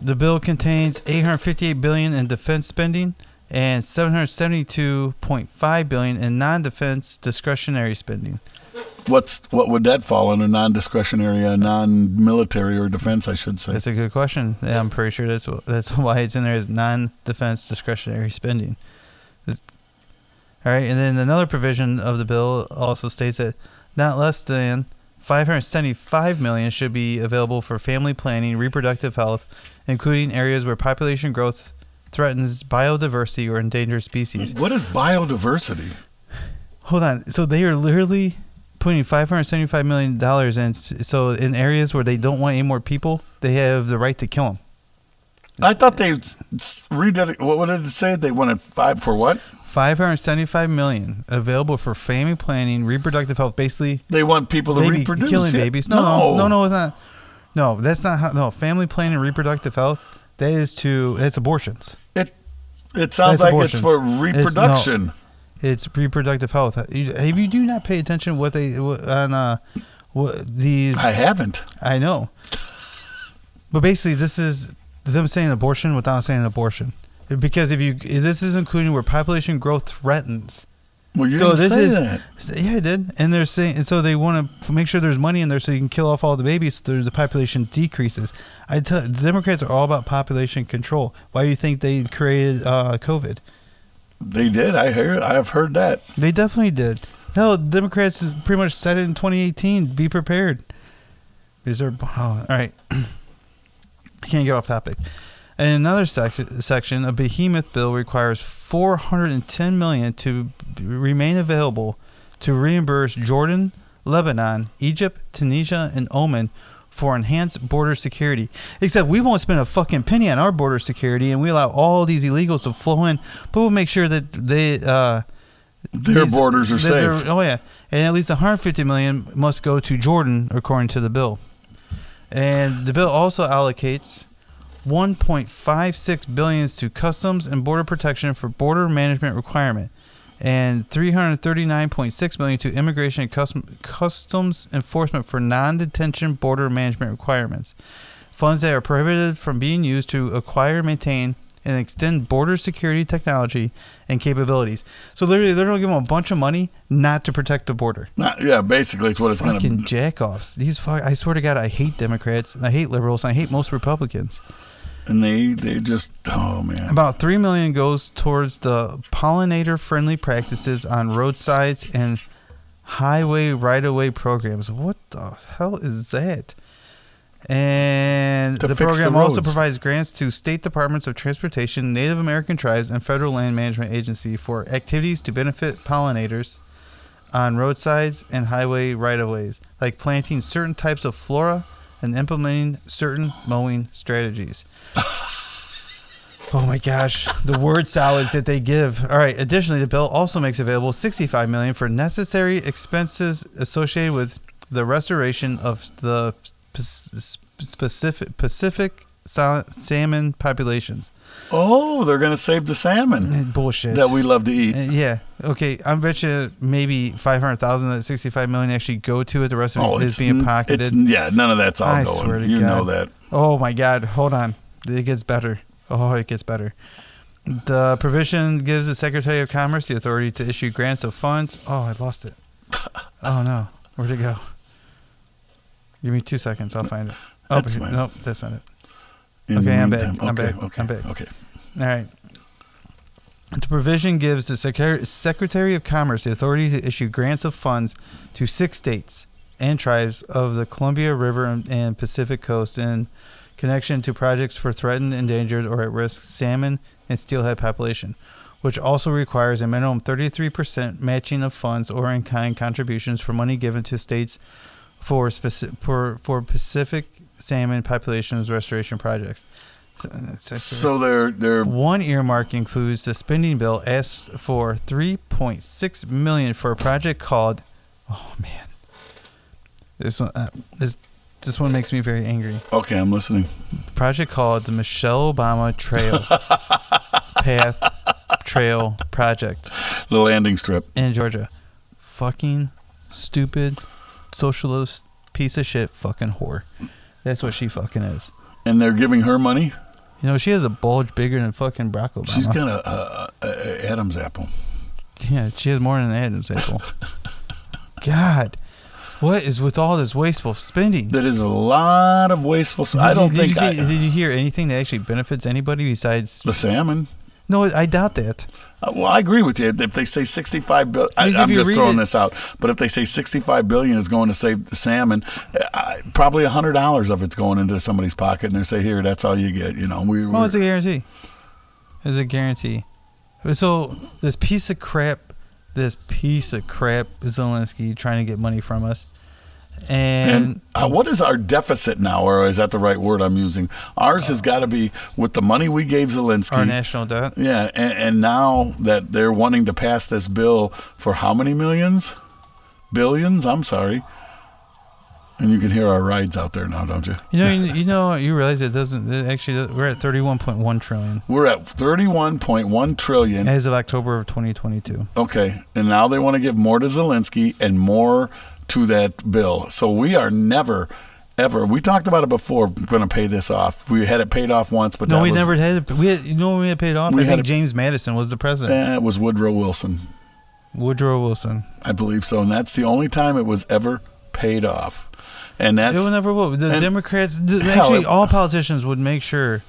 the bill contains 858 billion in defense spending and 772.5 billion in non-defense discretionary spending. What's What would that fall under non discretionary, uh, non military or defense, I should say? That's a good question. Yeah, I'm pretty sure that's what, that's why it's in there is non-defense discretionary spending. All right, and then another provision of the bill also states that not less than 575 million should be available for family planning, reproductive health, including areas where population growth threatens biodiversity or endangered species. What is biodiversity? Hold on. So they are literally putting 575 million dollars in so in areas where they don't want any more people, they have the right to kill them. I thought they reded What did it say? They wanted five for what? 575 million available for family planning, reproductive health, basically They want people to baby, reproduce. killing Yeah. babies. No, no, no, no, it's not. No, that's not how. No, family planning reproductive health. That is to. That's abortions. It it sounds That's like it's abortions. for It's- no. It's reproductive health. You- If you do not pay attention what they on uh, what these I haven't. I know. But basically, this is them saying abortion without saying abortion. Because if you, this is including where population growth threatens. Well, you So didn't this say is- that. Yeah, I did. And they're saying, and so they want to make sure there's money in there so you can kill off all the babies so the population decreases. I tell the Democrats are all about population control. Why do you think they created uh, COVID? They did. I hear. I have heard that. They definitely did. Hell, Democrats pretty much said it in 2018. Be prepared. Is there? Oh, all right. I can't get off topic. In another section, section, a behemoth bill requires 410 million to remain available to reimburse Jordan, Lebanon, Egypt, Tunisia, and Oman for enhanced border security. Except we won't spend a fucking penny on our border security, and we allow all these illegals to flow in, but we'll make sure that they. Uh, Their these- borders are safe. Oh yeah, and at least 150 million must go to Jordan according to the bill. And the bill also allocates 1.56 billions to customs and border protection for border management requirement and 339.6 million to immigration and custom, customs enforcement for non-detention border management requirements. Funds that are prohibited from being used to acquire, maintain, and extend border security technology and capabilities. So literally, they're to give them a bunch of money not to protect the border. Not- yeah, basically, it's what it's gonna. Fucking jackoffs. These fuck. I swear to God, I hate Democrats. and I hate liberals. And I hate most Republicans. And they they just oh man. About three million goes towards the pollinator-friendly practices on roadsides and highway right-of-way programs. What the hell is that? And the fix the program also provides grants to state departments of transportation, Native American tribes, and federal land management agency for activities to benefit pollinators on roadsides and highway right-of-ways, like planting certain types of flora and implementing certain mowing strategies. Oh my gosh, the word salads that they give. All right. Additionally, the bill also makes available 65 million for necessary expenses associated with the restoration of the specific Pacific salmon populations. Oh, they're going to save the salmon Eh, Bullshit. that we love to eat. Uh, yeah. Okay. I bet you maybe 500,000 of that 65 million actually go to it. The rest of Oh, it it's is being pocketed. Yeah, none of that's all I going. swear to you God. know that. Oh my God! Hold on, it gets better. Oh, it gets better. The provision gives the Secretary of Commerce the authority to issue grants of funds. Oh, I lost it. Oh no, where'd it go? Give me two seconds. I'll find it. Oh, That's nope, that's not it. In Okay, I'm back. I'm okay, back. Okay, I'm back. Okay. All right. The provision gives the Secre- Secretary of Commerce the authority to issue grants of funds to six states and tribes of the Columbia River and- and Pacific Coast in connection to projects for threatened, endangered, or at risk salmon and steelhead population, which also requires a minimum 33% matching of funds or in kind contributions for money given to states for, speci- for, for Pacific salmon populations restoration projects. So, they're they're one earmark includes the spending bill asks for 3.6 million for a project called Oh man. This one uh, this this one makes me very angry. okay. I'm listening. Project called the Michelle Obama Trail Path Trail Project The landing strip. in Georgia. Fucking stupid socialist piece of shit fucking whore. That's what she fucking is. And they're giving her money. You know, she has a bulge bigger than fucking Barack Obama. She's got a, a, a, a Adam's apple. Yeah, she has more than an Adam's apple. God, what is with all this wasteful spending? That is a lot of wasteful. Did I don't did think You see, I- did you hear anything that actually benefits anybody besides? the salmon. No, I doubt that. Uh, Well, I agree with you. If they say 65 billion, I, I'm just throwing it- this out. But if they say 65 billion is going to save the salmon, uh, probably hundred dollars of it's going into somebody's pocket, and they say, "Here, that's all you get." You know, we. Well, it's a guarantee. It's a guarantee. So this piece of crap, this piece of crap, Zelensky trying to get money from us, and, and uh, what is our deficit now, or is that the right word I'm using? Ours has got to be with the money we gave Zelensky. our national debt. Yeah, and, and now that they're wanting to pass this bill for how many millions? Billions? I'm sorry. And you can hear our rides out there now, don't you? You know, you, you know, you realize it doesn't. It actually, we're at thirty-one point one trillion We're at 31.1 trillion. as of October of twenty twenty-two. Okay, and now they want to give more to Zelensky and more to that bill. So we are never, ever. We talked about it before. Going to pay this off. We had it paid off once, but No, that we was, never had it. We had, you know, when we had paid off. We I had think a- James Madison was the president. It was Woodrow Wilson, Woodrow Wilson. I believe so, and that's the only time it was ever paid off. And It that's will never will. The Democrats, actually, it- all politicians would make sure.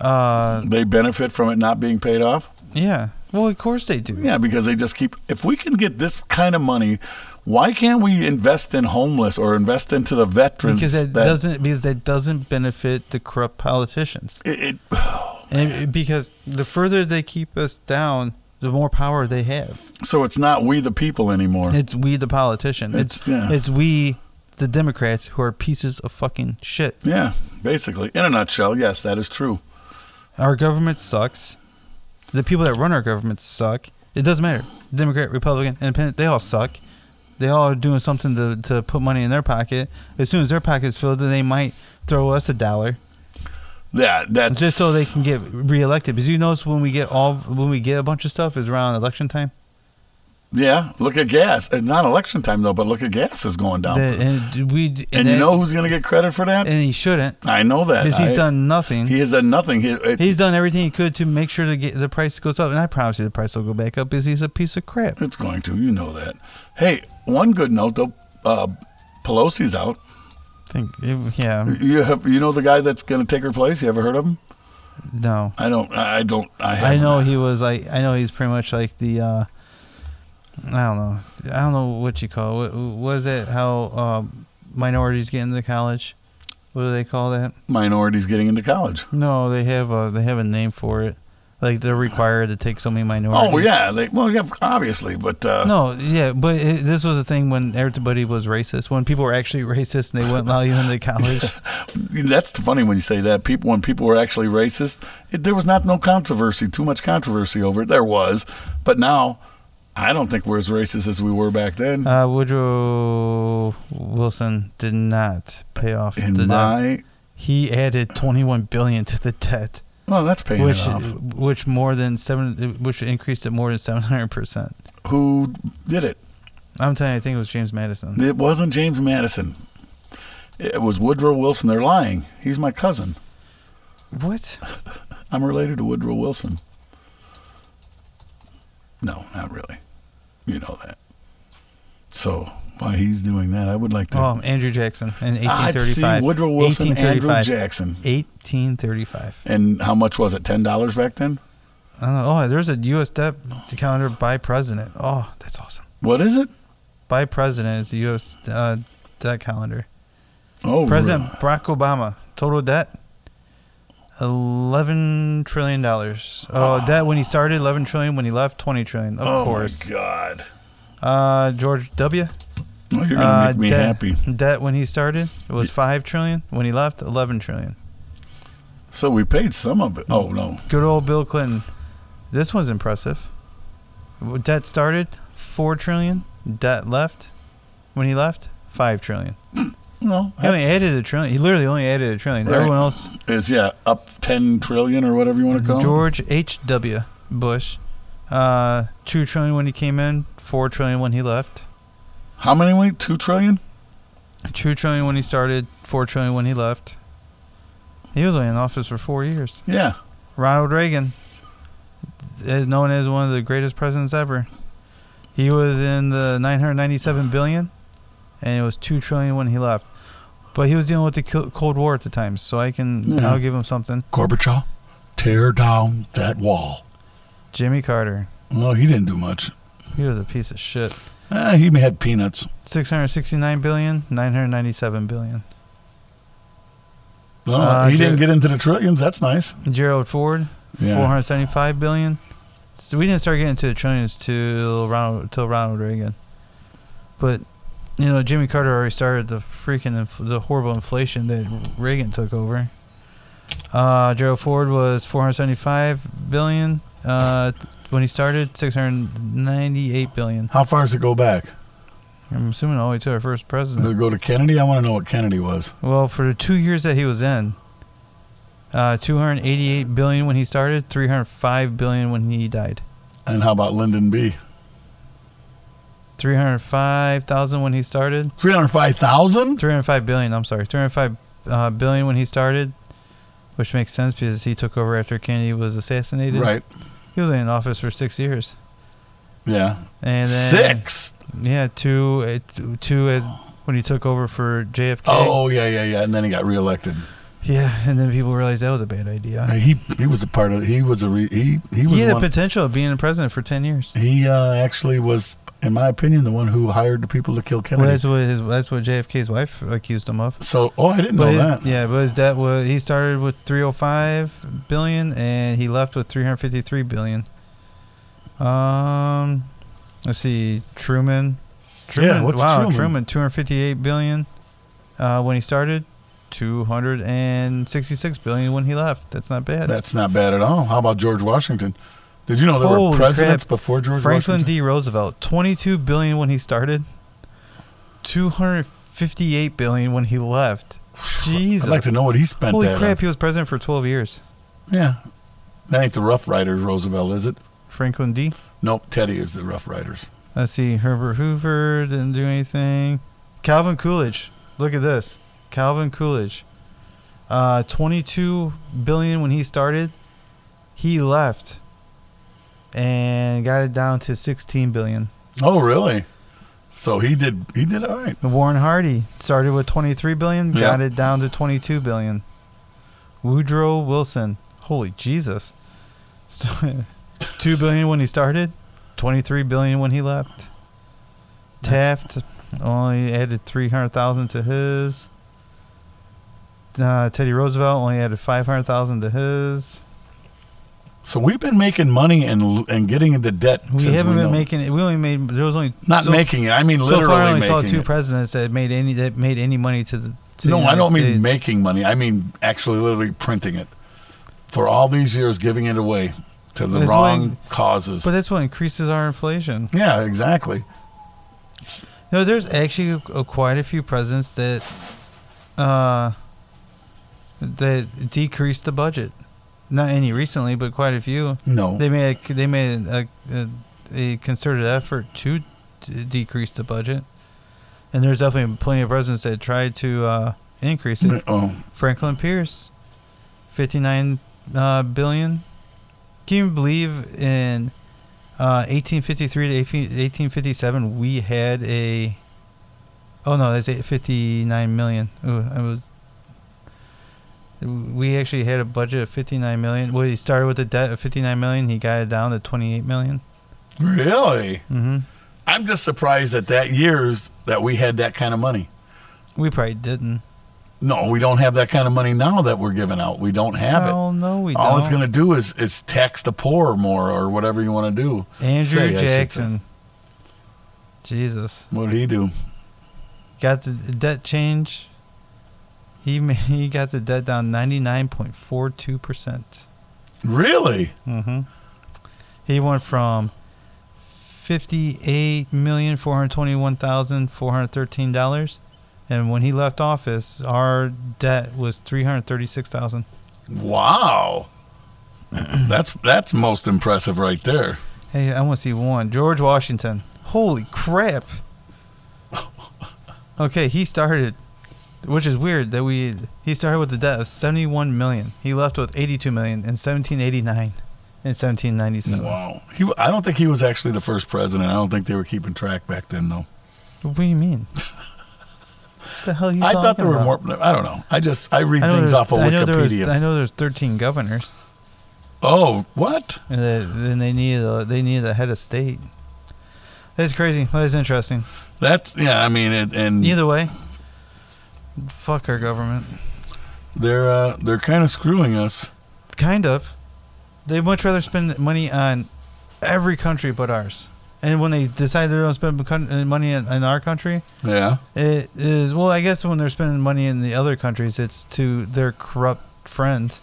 Uh, they benefit from it not being paid off. yeah. Well, of course they do. Yeah, because they just keep. If we can get this kind of money, why can't we invest in homeless or invest into the veterans? Because that, that- doesn't because that doesn't benefit the corrupt politicians. It, it, And it- because the further they keep us down, the more power they have. so it's not we the people anymore. It's we the politician. It's It's- yeah. it's we the Democrats who are pieces of fucking shit. yeah, basically, in a nutshell, yes, that is true. Our government sucks. The people that run our government suck. It doesn't matter. Democrat, Republican, Independent, they all suck. They all are doing something to, to put money in their pocket. As soon as their pocket's filled, then they might throw us a dollar Yeah, that's just so they can get reelected. Because you notice when we get all when we get a bunch of stuff is around election time. Yeah, look at gas. It's not election time though, but look at gas is going down. That- and we and, and you know who's going to get credit for that? and he shouldn't I know that because he's I- done nothing. He has done nothing. He, it, he's done everything he could to make sure to get the price goes up, and I promise you the price will go back up because he's a piece of crap. it's going to. You know that. Hey, one good note though. Uh, Pelosi's out. think yeah You have you know the guy that's going to take her place? You ever heard of him? no. I don't. I don't. I, I haven't. know he was like I know he's pretty much like the uh I don't know I don't know what you call it. What, is it how um, minorities get into college? What do they call that? minorities getting into college. No, they have a they have a name for it. Like they're required to take so many minorities. Oh yeah, they, well yeah, obviously, but uh, No, yeah, but it, this was a thing when everybody was racist. When people were actually racist and they wouldn't allow you into college. that's funny when you say that. People when people were actually racist, it, there was not no controversy, too much controversy over it. There was, but now I don't think we're as racist as we were back then. Uh, Woodrow Wilson did not pay off In the debt. He added 21 billion to the debt. Well, that's paying which off. which more than seven which increased it more than seven hundred percent. Who did it? I'm telling you, I think it was James Madison. It wasn't James Madison. It was Woodrow Wilson. They're lying. He's my cousin. What? I'm related to Woodrow Wilson. No, not really. You know that. So while he's doing that, I would like to. Oh, Andrew Jackson in I'd see 1835. Woodrow Wilson, Andrew 1835. Jackson. 1835. And how much was it? Ten dollars back then. I don't know. Oh, there's a U.S. debt calendar by president. Oh, that's awesome. What is it? By president is the U.S. Uh, debt calendar. Oh, President really? Barack Obama, total debt, eleven trillion dollars. Oh, debt when he started, eleven trillion. When he left, twenty trillion. Of oh course. Oh my God! Uh, George W. You're gonna uh, make me debt, happy. Debt when he started it was five trillion. When he left, eleven trillion. So we paid some of it. Oh no. Good old Bill Clinton. This one's impressive. Debt started four trillion. Debt left when he left five trillion. No, He only added a trillion. He literally only added a trillion. Right. Everyone else is yeah up ten trillion or whatever you want to call it. George H. W. Bush, uh, two trillion when he came in, four trillion when he left, How many? Wait, two trillion? two trillion when he started, four trillion when he left. He was only in office for four years. Yeah. Ronald Reagan is known as one of the greatest presidents ever. He was in the 997 billion, and it was two trillion when he left. But he was dealing with the Cold War at the time, so I can. I'll give him something. Gorbachev, tear down that wall. Jimmy Carter, Well, he didn't do much. he was a piece of shit. Eh, he had peanuts. 669 billion, 997 billion. Well, Uh, he didn't Ge- get into the trillions. That's nice. Gerald Ford, Yeah. 475 billion. So we didn't start getting into the trillions till Ronald till Ronald Reagan. But you know, Jimmy Carter already started the freaking inf- the horrible inflation that Reagan took over. Uh, Gerald Ford was 475 billion uh, when he started, 698 billion. How far does it go back? I'm assuming all the way to our first Does president. it go to Kennedy? I want to know what Kennedy was. Well, for the two years that he was in, uh, 288 billion when he started, 305 billion when he died. And how about Lyndon B? 305,000 when he started. 305,000? 305 billion, I'm sorry. 305 uh, billion when he started, which makes sense because he took over after Kennedy was assassinated. Right. He was in office for six years. Yeah. And then, Six. Yeah, two, two- two as when he took over for JFK. Oh, yeah, yeah, yeah. And then he got reelected. Yeah, and then people realized that was a bad idea. Uh, He he was a part of. He was a re, he he was He had one. the potential of being the president for 10 years. he uh, actually was, in my opinion, the one who hired the people to kill Well, Kennedy. that's what his, that's what JFK's wife accused him of. so, oh, I didn't But know his, that. yeah, but his debt was he started with 305 billion and he left with 353 billion. Um, let's see, Truman. Truman, what's wow, Truman? Truman, 258 billion uh, when he started, 266 billion when he left. That's not bad. That's not bad at all. How about George Washington? Did you know there Holy were presidents crap. before George Franklin Washington? D. Roosevelt, 22 billion when he started, 258 billion when he left. Jesus. I'd like to know what he spent Holy that crap, on. he was president for 12 years. Yeah. That ain't the Rough Riders Roosevelt, is it? Franklin D. Nope, Teddy is the Rough Riders. Let's see. Herbert Hoover didn't do anything. Calvin Coolidge. Look at this. Calvin Coolidge. Uh, 22 billion when he started. He left and got it down to 16 billion. Oh, really? So he did. He did all right. Warren Hardy started with 23 billion, got Yeah. it down to 22 billion. Woodrow Wilson. Holy Jesus. 2 billion when he started, 23 billion when he left. Taft only added 300,000 to his. Uh, Teddy Roosevelt only added 500,000 to his. So we've been making money and and getting into debt. We haven't we been know. making it. We only made there was only not so, making it. I mean, literally. So far, I only saw two it. presidents that made any that made any money to the. To no, the I don't mean States. making money. I mean actually, literally printing it. For all these years, giving it away to the That's wrong why- causes. But that's what increases our inflation. yeah, exactly. No, there's actually a, quite a few presidents that uh that decreased the budget. Not any recently, but quite a few. No, They made a, they made a, a, a concerted effort to d- decrease the budget, and there's definitely plenty of presidents that tried to uh, increase it. oh, Franklin Pierce, fifty nine uh, billion. Can you believe in Uh, 1853 to 18 1857, we had a. Oh no, that's 59 million. Ooh, I was. We actually had a budget of 59 million. Well, he started with a debt of 59 million. He got it down to 28 million. Really? Mm-hmm. I'm just surprised that that years that we had that kind of money. We probably didn't. No, we don't have that kind of money now that we're giving out. We don't have Oh it. no, we All don't. it's going to do is is tax the poor more or whatever you want to do. Andrew say, I should say. Jackson. Jesus, What did he do? got the debt change. He he got the debt down 99.42 percent. Really? Mm-hmm. He went from fifty-eight million four hundred twenty-one thousand four hundred thirteen dollars, and when he left office, our debt was three hundred thirty-six thousand. Wow. that's that's most impressive right there. Hey, I want to see one. George Washington. Holy crap! Okay, he started, which is weird that we he started with a debt of seventy-one million. He left with eighty-two million in seventeen eighty-nine and seventeen ninety-seven. Wow. He I don't think he was actually the first president. I don't think they were keeping track back then though. What do you mean? the hell you I thought there were more I don't know. I just I read I things off of I know there was- Wikipedia. I know there's 13 governors, oh, what? and they, and they needed a, they needed a head of state. That's crazy. That's interesting. That's yeah, I mean it and Either way, fuck our government. they're uh, they're kind of screwing us. Kind of. They'd much rather spend money on every country but ours. And when they decide they don't spend uh, money in, in our country, Yeah. it is well. I guess when they're spending money in the other countries, it's to their corrupt friends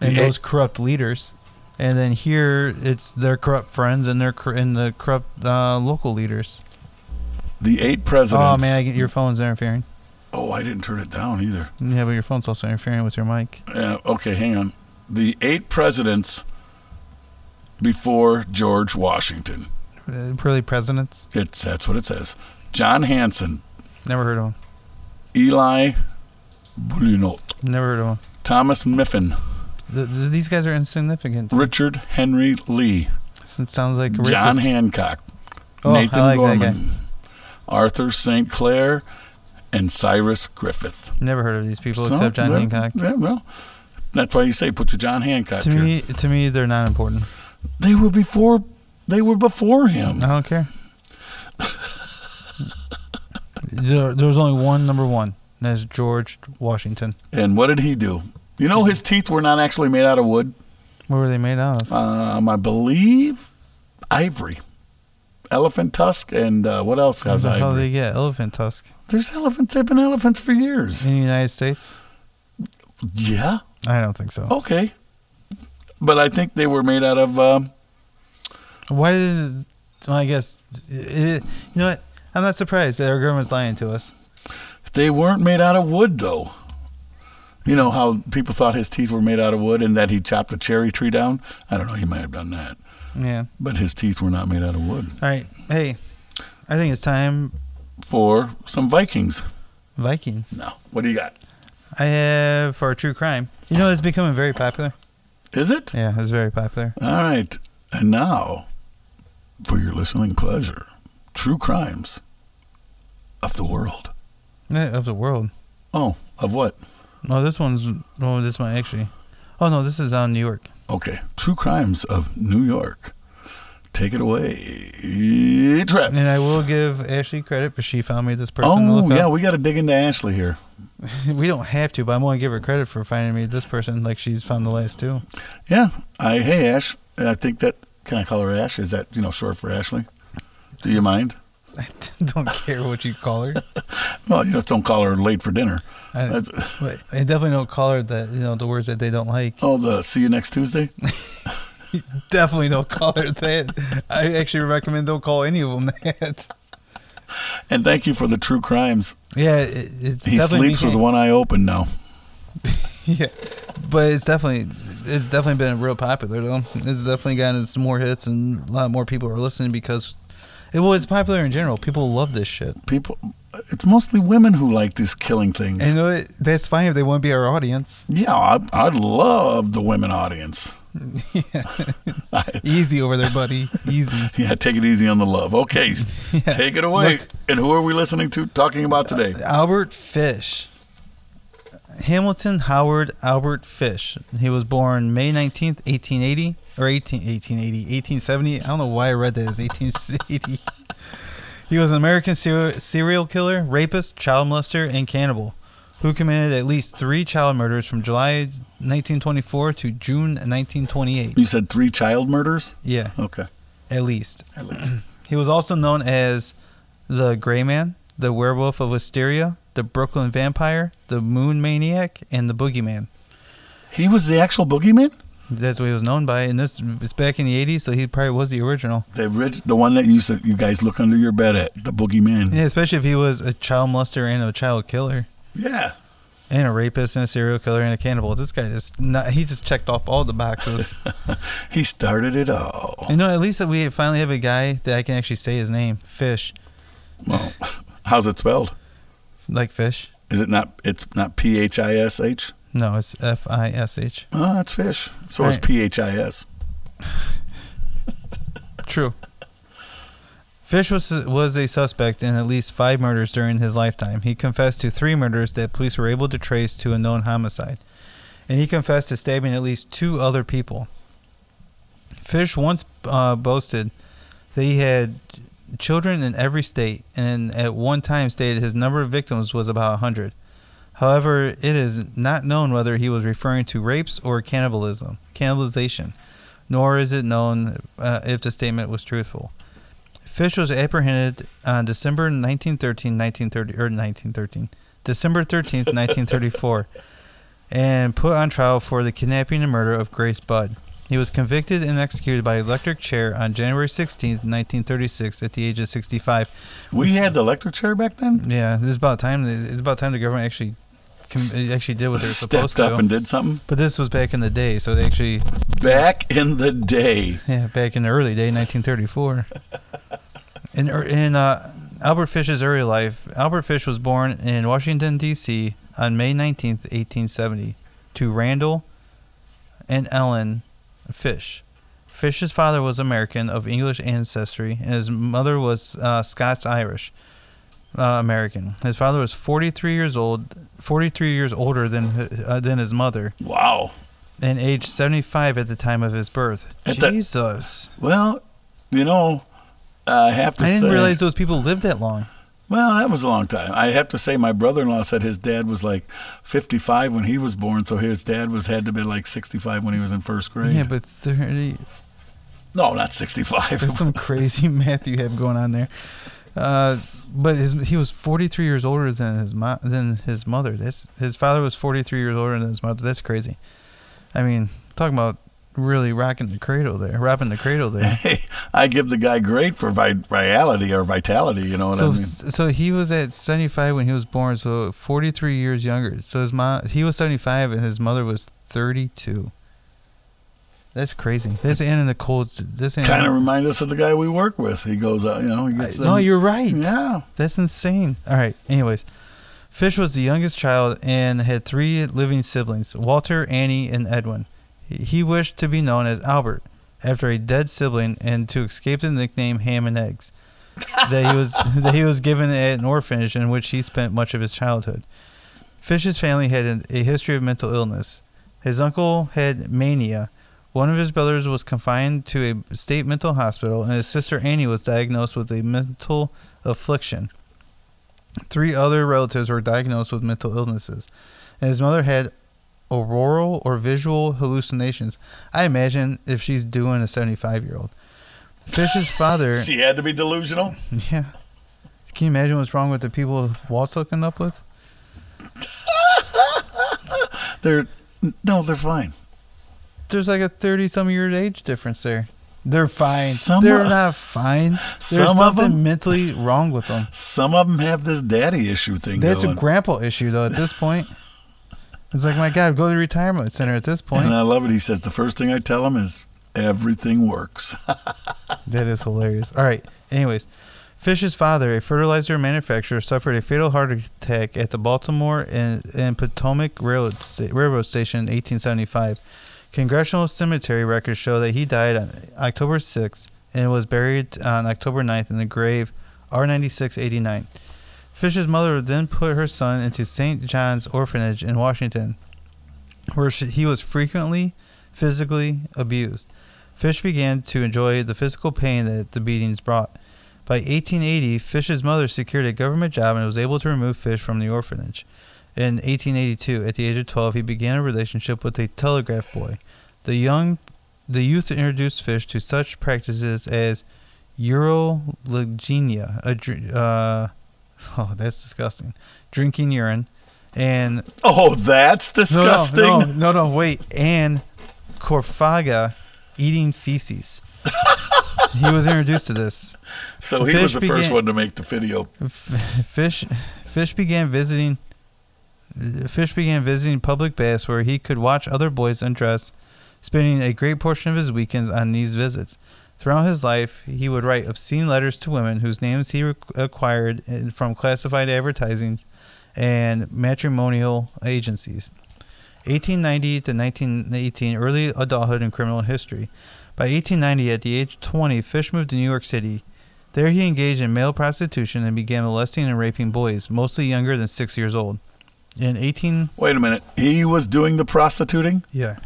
and The- those corrupt leaders. And then here, it's their corrupt friends and their and the corrupt uh, local leaders. The eight presidents. Oh man, I get your phone's interfering. Oh, I didn't turn it down either. Yeah, but your phone's also interfering with your mic. Yeah, okay, hang on. The eight presidents before George Washington. Uh, really, presidents? It's that's what it says. John Hanson, Never heard of him. Eli Boudinot, Never heard of him. Thomas Mifflin, Th th these guys are insignificant. Richard Henry Lee, It sounds like racist. John Hancock, Oh, I Nathan like that Gorham, Arthur St. Clair, and Cyrus Griffith. Never heard of these people So, except John Hancock. Yeah, well, that's why you say put your John Hancock To here. me, to me, they're not important. they were before. They were before him. I don't care. there, there was only one number one. And that's George Washington. And what did he do? You know, his teeth were not actually made out of wood. What were they made out of? Um, I believe ivory, elephant tusk, and uh, what else has How do they get elephant tusk There's elephants. They've been elephants for years. in the United States? Yeah. I don't think so. Okay. But I think they were made out of. Um, Why did? Well, I guess it, you know what? I'm not surprised that our government's lying to us. they weren't made out of wood, though. You know how people thought his teeth were made out of wood and that he chopped a cherry tree down? I don't know. He might have done that. Yeah. But his teeth were not made out of wood. All right. Hey, I think it's time For some Vikings. Vikings. No. What do you got? I have for true crime. You know, it's becoming very popular. Is it? Yeah, it's very popular. All right. And now, for your listening pleasure, true crimes of the world. Eh, Of the world. Oh, of what? Oh, this one's. Oh, this one actually. Oh no, this is on New York. Okay. True crimes of New York. Take it away, Travis. And I will give Ashley credit, but she found me this person. to Oh, yeah. up. We got to dig into Ashley here. we don't have to, but I'm going to give her credit for finding me this person, like she's found the last two. Yeah. I Hey, Ash. I think that. Can I call her Ash? Is that, you know, short for Ashley? Do you mind? I don't care what you call her. Well, you just don't call her late for dinner. I, That's, but I definitely don't call her that. You know the words that they don't like. oh, the see you next Tuesday? Definitely don't call her that. I actually recommend don't call any of them that. And thank you for the true crimes. Yeah, it, it's He definitely sleeps with one eye open now. Yeah, but it's definitely it's definitely been real popular though. It's definitely gotten some more hits and a lot more people are listening because it well, it's popular in general. People love this shit. People, it's mostly women who like these killing things. And know? That's fine if they want to be our audience. yeah, I, I love the women audience. Easy over there, buddy. Easy. Yeah, take it easy on the love. Okay, Yeah. take it away. Look. and who are we listening to talking about today? Albert Fish. Hamilton Howard Albert Fish. He was born May 19th, 1880 or 18 1880, 1870. I don't know why I read that as 1880. he was an American serial, serial killer, rapist, child molester, and cannibal who committed at least 3 child murders from July 1924 to June 1928. You said three child murders. Yeah, Okay, at least. at least. He was also known as the Gray Man, the Werewolf of Wisteria, the Brooklyn Vampire, the Moon Maniac, and the Boogeyman. he was the actual boogeyman. That's what he was known by. And this is back in the 80s, so he probably was the original. The rich, the one that you said you guys look under your bed at, the boogeyman. Yeah, especially if he was a child molester and a child killer, Yeah. and a rapist and a serial killer and a cannibal. This guy just not, he just checked off all the boxes. He started it all. you know, at least we finally have a guy that I can actually say his name, Fish, Well, how's it spelled? Like fish. Is it not? It's not P H I S H. No, it's F I S H. Oh, that's fish. So it's Right. P H I S. True. Fish was was a suspect in at least five murders during his lifetime. He confessed to three murders that police were able to trace to a known homicide, and he confessed to stabbing at least two other people. Fish once uh, boasted that he had children in every state, and at one time stated his number of victims was about hundred. However, it is not known whether he was referring to rapes or cannibalism, cannibalization, nor is it known uh, if the statement was truthful. Fish was apprehended on December 1913, 1930, or 1913, December 13th, 1934, and put on trial for the kidnapping and murder of Grace Budd. He was convicted and executed by electric chair on January 16th, 1936, at the age of 65. We had the electric chair back then. Yeah, it's about time. It's about time the government actually actually did what they're supposed Stepped to. up and did something. but this was back in the day, so they actually, Back in the day. yeah, back in the early day, 1934. in er- in uh, Albert Fish's early life, Albert Fish was born in Washington D.C. on May 19th, 1870, to Randall and Ellen Fish. Fish's father was American of English ancestry, and his mother was uh, Scots Irish uh, American. His father was 43 years old, 43 years older than uh, than his mother, Wow. and aged 75 at the time of his birth. At the- Jesus, Well, you know, I have to I didn't say. realize those people lived that long. Well, that was a long time. I have to say, my brother-in-law said his dad was like 55 when he was born, so his dad was had to be like 65 when he was in first grade. Yeah, but 30. no, not 65. There's some crazy math you have going on there. Uh, but his he was 43 years older than his mo- than his mother. That's his father was 43 years older than his mother. That's crazy. I mean, talking about really rocking the cradle there, wrapping the cradle there. Hey, I give the guy great for vi- vitality or vitality. You know what I So, mean? so he was at 75 when he was born. So 43 years younger. So his mom, he was 75 and his mother was 32. That's crazy. This ain't in the cold. This ain't Kind of remind us of the guy we work with. He goes out, you know, he I- gets. no, you're right. Yeah. That's insane. All right. Anyways, Fish was the youngest child and had three living siblings: Walter, Annie, and Edwin. He- He wished to be known as Albert after a dead sibling and to escape the nickname Ham and Eggs that he was that he was given at an orphanage in which he spent much of his childhood. Fish's family had a history of mental illness. His uncle had mania. One of his brothers was confined to a state mental hospital, and his sister Annie was diagnosed with a mental affliction. Three other relatives were diagnosed with mental illnesses, and his mother had auroral or visual hallucinations. I imagine if she's doing a 75 year old. Fish's father, She had to be delusional. yeah. Can you imagine what's wrong with the people Walt's hooking up with? They're no, they're fine. There's like a 30 some year age difference there. They're fine. Some They're of- not fine. There's some of something them- mentally wrong with them. Some of them have this daddy issue thing That's going. a grandpa issue though. At this point, it's like my God, go to the retirement center. At this point. and I love it. He says the first thing I tell him is everything works. that is hilarious. All right. Anyways, Fish's father, a fertilizer manufacturer, suffered a fatal heart attack at the Baltimore and, and Potomac Railroad, Railroad Station in 1875, Congressional Cemetery records show that he died on October 6th and was buried on October 9th in the grave R9689. Fish's mother then put her son into St. John's Orphanage in Washington, where she, he was frequently physically abused. Fish began to enjoy the physical pain that the beatings brought. By 1880, Fish's mother secured a government job and was able to remove Fish from the orphanage. In 1882, at the age of 12, he began a relationship with a telegraph boy. The young, the youth introduced Fish to such practices as urolagnia, a, uh, oh, that's disgusting, drinking urine, and Oh, that's disgusting. no, no, no, no, wait, and Corfaga eating feces. he was introduced to this. So he Fish was the first one to make the video. Fish, fish began visiting. Fish began visiting public baths where he could watch other boys undress, spending a great portion of his weekends on these visits. Throughout his life, he would write obscene letters to women whose names he acquired in- from classified advertisings and matrimonial agencies. 1890 to 1918, early adulthood and criminal history. By 1890, at the age of 20, Fish moved to New York City. There he engaged in male prostitution and began molesting and raping boys, mostly younger than six years old. In 18, Wait a minute. He was doing the prostituting? yeah,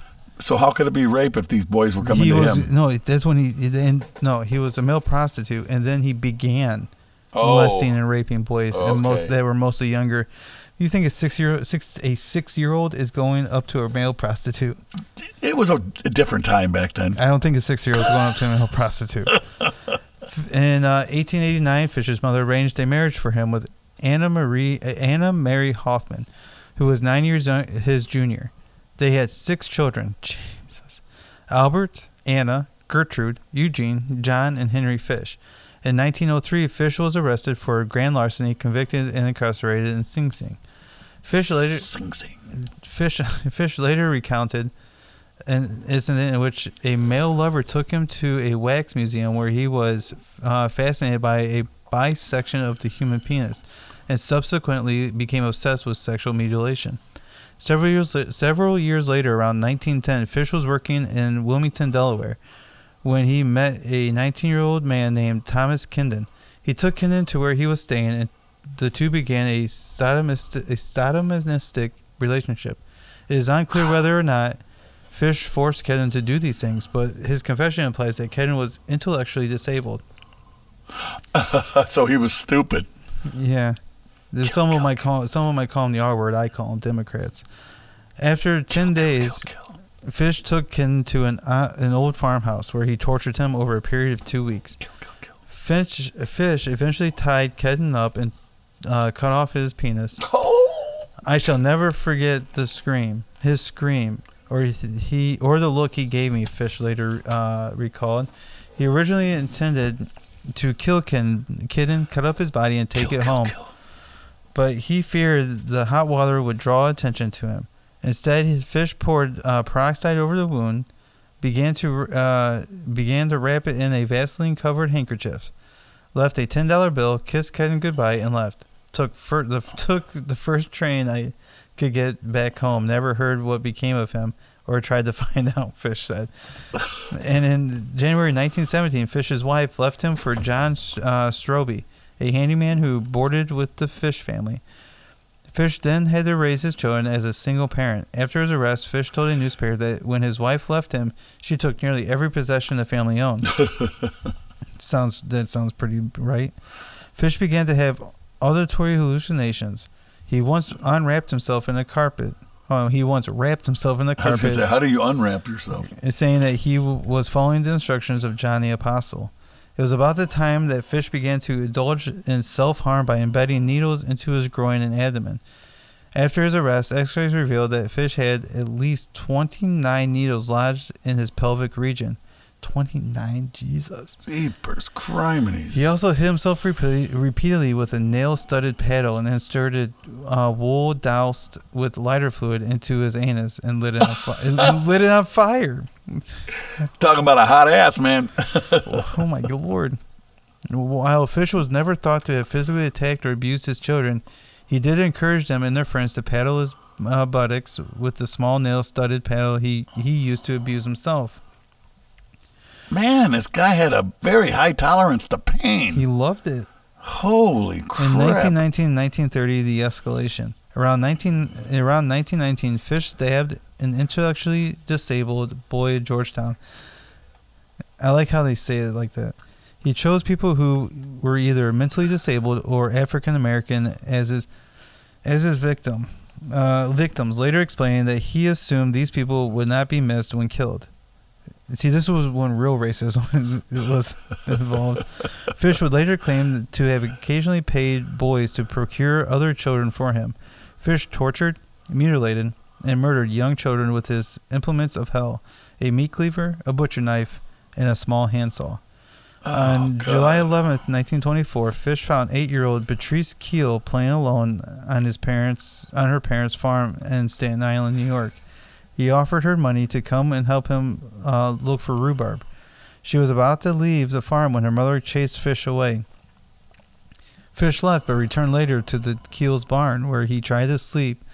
So how could it be rape if these boys were coming he to was him? no. That's when he then no, he was a male prostitute, and then he began Oh, molesting and raping boys, and most they were mostly younger. You think a six year six a six year old is going up to a male prostitute? it was a, a different time back then. I don't think a six year old is going up to a male prostitute. In uh, 1889, Fisher's mother arranged a marriage for him with Anna Marie uh, Anna Mary Hoffman, who was nine years young, his junior. They had six children. Jesus, Albert, Anna, Gertrude, Eugene, John, and Henry Fish. In 1903, Fish was arrested for grand larceny, convicted, and incarcerated in Sing Sing. Fish later Sing Sing. Fish Fish later recounted an incident in which a male lover took him to a wax museum where he was uh, fascinated by a bisection of the human penis, and subsequently became obsessed with sexual mutilation. Several years several years later, around 1910, Fish was working in Wilmington, Delaware, when he met a 19-year-old man named Thomas Kindon. He took Kindon to where he was staying, and the two began a sodomistic, a sodomistic relationship. It is unclear whether or not Fish forced Kedden to do these things, but his confession implies that Kedden was intellectually disabled. so he was stupid. Yeah, There's of might call someone might call them the R word. I call them Democrats. After ten days, Fish took Kedden to an uh, an old farmhouse where he tortured him over a period of two weeks. Fish Fish eventually tied Kedden up and uh, cut off his penis. Oh, I shall never forget the scream, his scream, or he, or the look he gave me. Fish later uh, recalled. He originally intended to kill Ken, Kidden, cut up his body, and take kill, it kill, home, kill. But he feared the hot water would draw attention to him. Instead, his fish poured uh, peroxide over the wound, began to uh, began to wrap it in a Vaseline-covered handkerchief, left a ten dollar bill, kissed Kidden goodbye, and left. Took fir- the took the first train I could get back home. Never heard what became of him or tried to find out, Fish said. and in January 1917, Fish's wife left him for John uh, Straube, a handyman who boarded with the Fish family. Fish then had to raise his children as a single parent. After his arrest, Fish told a newspaper that when his wife left him, she took nearly every possession the family owned. sounds that sounds pretty right. Fish began to have auditory hallucinations. He once unwrapped himself in a carpet. Oh, he once wrapped himself in the I was gonna carpet, say, how do you unwrap yourself? and saying that he w- was following the instructions of John the Apostle. It was about the time that Fish began to indulge in self harm by embedding needles into his groin and abdomen. After his arrest, x rays revealed that Fish had at least 29 needles lodged in his pelvic region. 29, Jesus. Jeepers, criminies. He also hit himself repeatedly, repeatedly with a nail-studded paddle and inserted uh, wool doused with lighter fluid into his anus and lit it on, fi- and lit it on fire. Talking about a hot ass, man. Oh my lord! While Fish was never thought to have physically attacked or abused his children, he did encourage them and their friends to paddle his uh, buttocks with the small nail-studded paddle he, he used to abuse himself. Man, this guy had a very high tolerance to pain. He loved it. Holy crap. In 1919 1930, the escalation. Around 19 around 1919, Fish stabbed an intellectually disabled boy at Georgetown. I like how they say it like that. He chose people who were either mentally disabled or African American as his as his victim. Uh, victims later explained that he assumed these people would not be missed when killed. See, this was when real racism was involved. Fish would later claim to have occasionally paid boys to procure other children for him. Fish tortured, mutilated, and murdered young children with his implements of hell a meat cleaver, a butcher knife, and a small handsaw. Oh, On God. July 11th, 1924, Fish found eight-year-old Patrice Kiel playing alone on his parents on her parents' farm in Staten Island, New York. He offered her money to come and help him uh, look for rhubarb. She was about to leave the farm when her mother chased Fish away. Fish left, but returned later to the Kiel's barn, where he tried to sleep,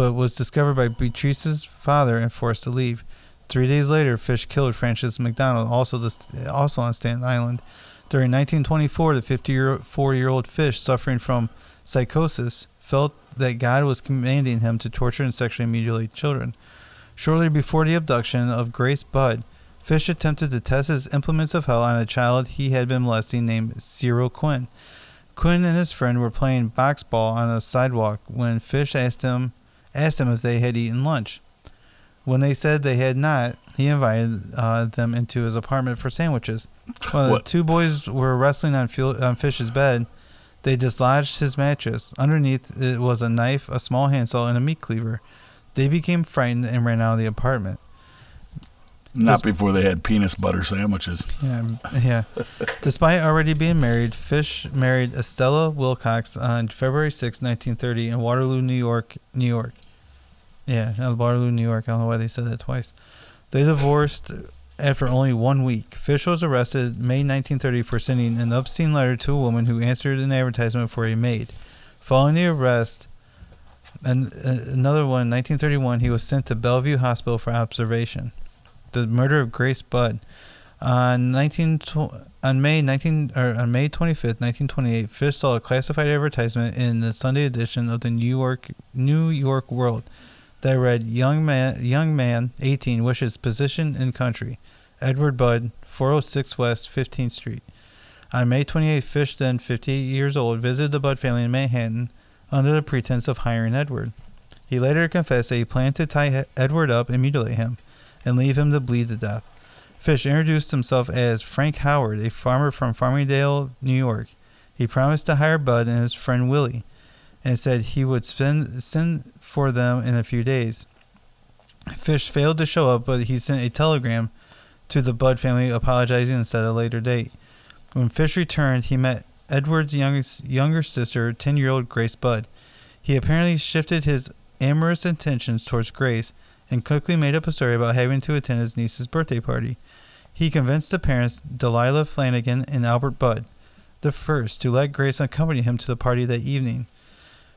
but was discovered by Beatrice's father and forced to leave. Three days later, Fish killed Francis McDonald, also also on Staten Island. During 1924, the 54-year-old Fish, suffering from psychosis, felt that God was commanding him to torture and sexually mutilate children. Shortly before the abduction of Grace Budd, Fish attempted to test his implements of hell on a child he had been molesting named Cyril Quinn. Quinn and his friend were playing box ball on a sidewalk when Fish asked him asked them if they had eaten lunch. When they said they had not, he invited uh, them into his apartment for sandwiches. While the What? two boys were wrestling on, Phil- on Fish's bed, they dislodged his mattress. Underneath it was a knife, a small handsaw, and a meat cleaver. They became frightened and ran out of the apartment. Not before they had penis butter sandwiches. Yeah, yeah. Despite already being married, Fish married Estella Wilcox on February 6, 1930, in Waterloo, New York, New York. Yeah, Waterloo, New York. I don't know why they said that twice. They divorced after only one week. Fish was arrested May 1930 for sending an obscene letter to a woman who answered an advertisement for a maid. Following the arrest, and another one, in 1931, he was sent to Bellevue Hospital for observation. The murder of Grace Budd. On 19 on May 19 or on May 25th, 1928, Fish saw a classified advertisement in the Sunday edition of the New York New York World that read young man young man 18 wishes position in country. Edward Budd, 406 West 15th Street. On May 28th, Fish, then 58 years old, visited the Budd family in Manhattan under the pretense of hiring Edward. He later confessed that he planned to tie Edward up and mutilate him and leave him to bleed to death. Fish introduced himself as Frank Howard, a farmer from Farmingdale, New York. He promised to hire Bud and his friend Willie, and said he would spend, send for them in a few days. Fish failed to show up, but he sent a telegram to the Bud family apologizing and set a later date. When Fish returned, he met Edward's youngest, younger sister, 10 year old Grace Budd. He apparently shifted his amorous intentions towards Grace and quickly made up a story about having to attend his niece's birthday party. He convinced the parents, Delilah Flanagan and Albert Budd, the first, to let Grace accompany him to the party that evening.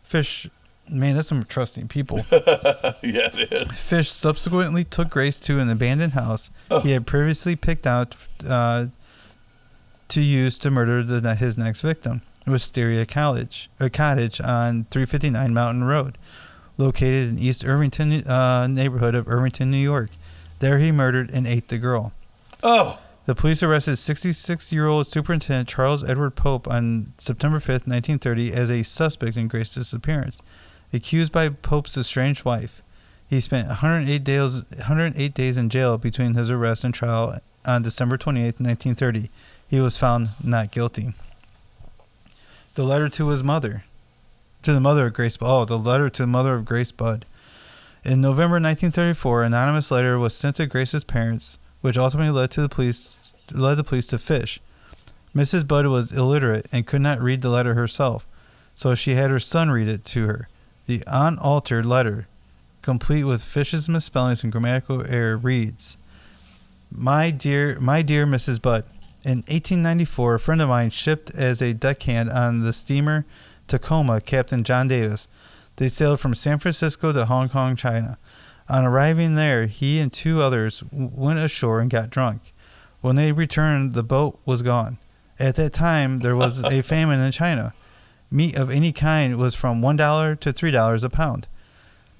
Fish, man, that's some trusting people. yeah, it is. Fish subsequently took Grace to an abandoned house he had previously picked out uh, to use to murder the, his next victim. Wisteria Cottage, a cottage on 359 Mountain Road, located in East Irvington uh, neighborhood of Irvington, New York. There he murdered and ate the girl. Oh, The police arrested 66-year-old Superintendent Charles Edward Pope on September 5th, 1930, as a suspect in Grace's disappearance, accused by Pope's estranged wife. He spent 108 days, 108 days in jail between his arrest and trial on December 28th, 1930. He was found not guilty. The letter to his mother, to the mother of Grace. Oh, the letter to the mother of Grace Budd. In November 1934, an anonymous letter was sent to Grace's parents, which ultimately led to the police led the police to Fish. Mrs. Budd was illiterate and could not read the letter herself, so she had her son read it to her. The unaltered letter, complete with Fish's misspellings and grammatical error, reads: "My dear, my dear Mrs. Budd, in 1894, a friend of mine shipped as a deckhand on the steamer Tacoma, Captain John Davis. They sailed from San Francisco to Hong Kong, China. On arriving there, he and two others went ashore and got drunk. When they returned, the boat was gone. At that time, there was a famine in China. Meat of any kind was from $1 to $3 a pound.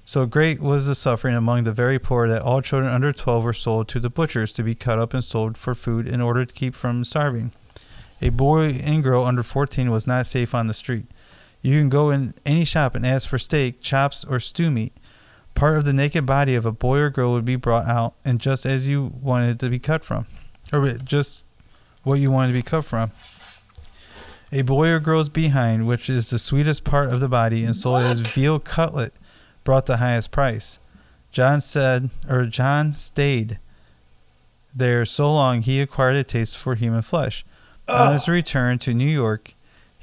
So great was the suffering among the very poor that all children under 12 were sold to the butchers to be cut up and sold for food in order to keep from starving. A boy and girl under 14 was not safe on the street. You can go in any shop and ask for steak, chops, or stew meat. Part of the naked body of a boy or girl would be brought out, and just as you wanted it to be cut from, or just what you wanted to be cut from. A boy or girl's behind, which is the sweetest part of the body and sold as veal cutlet, brought the highest price. John said, or John stayed there so long he acquired a taste for human flesh. On his return to New York,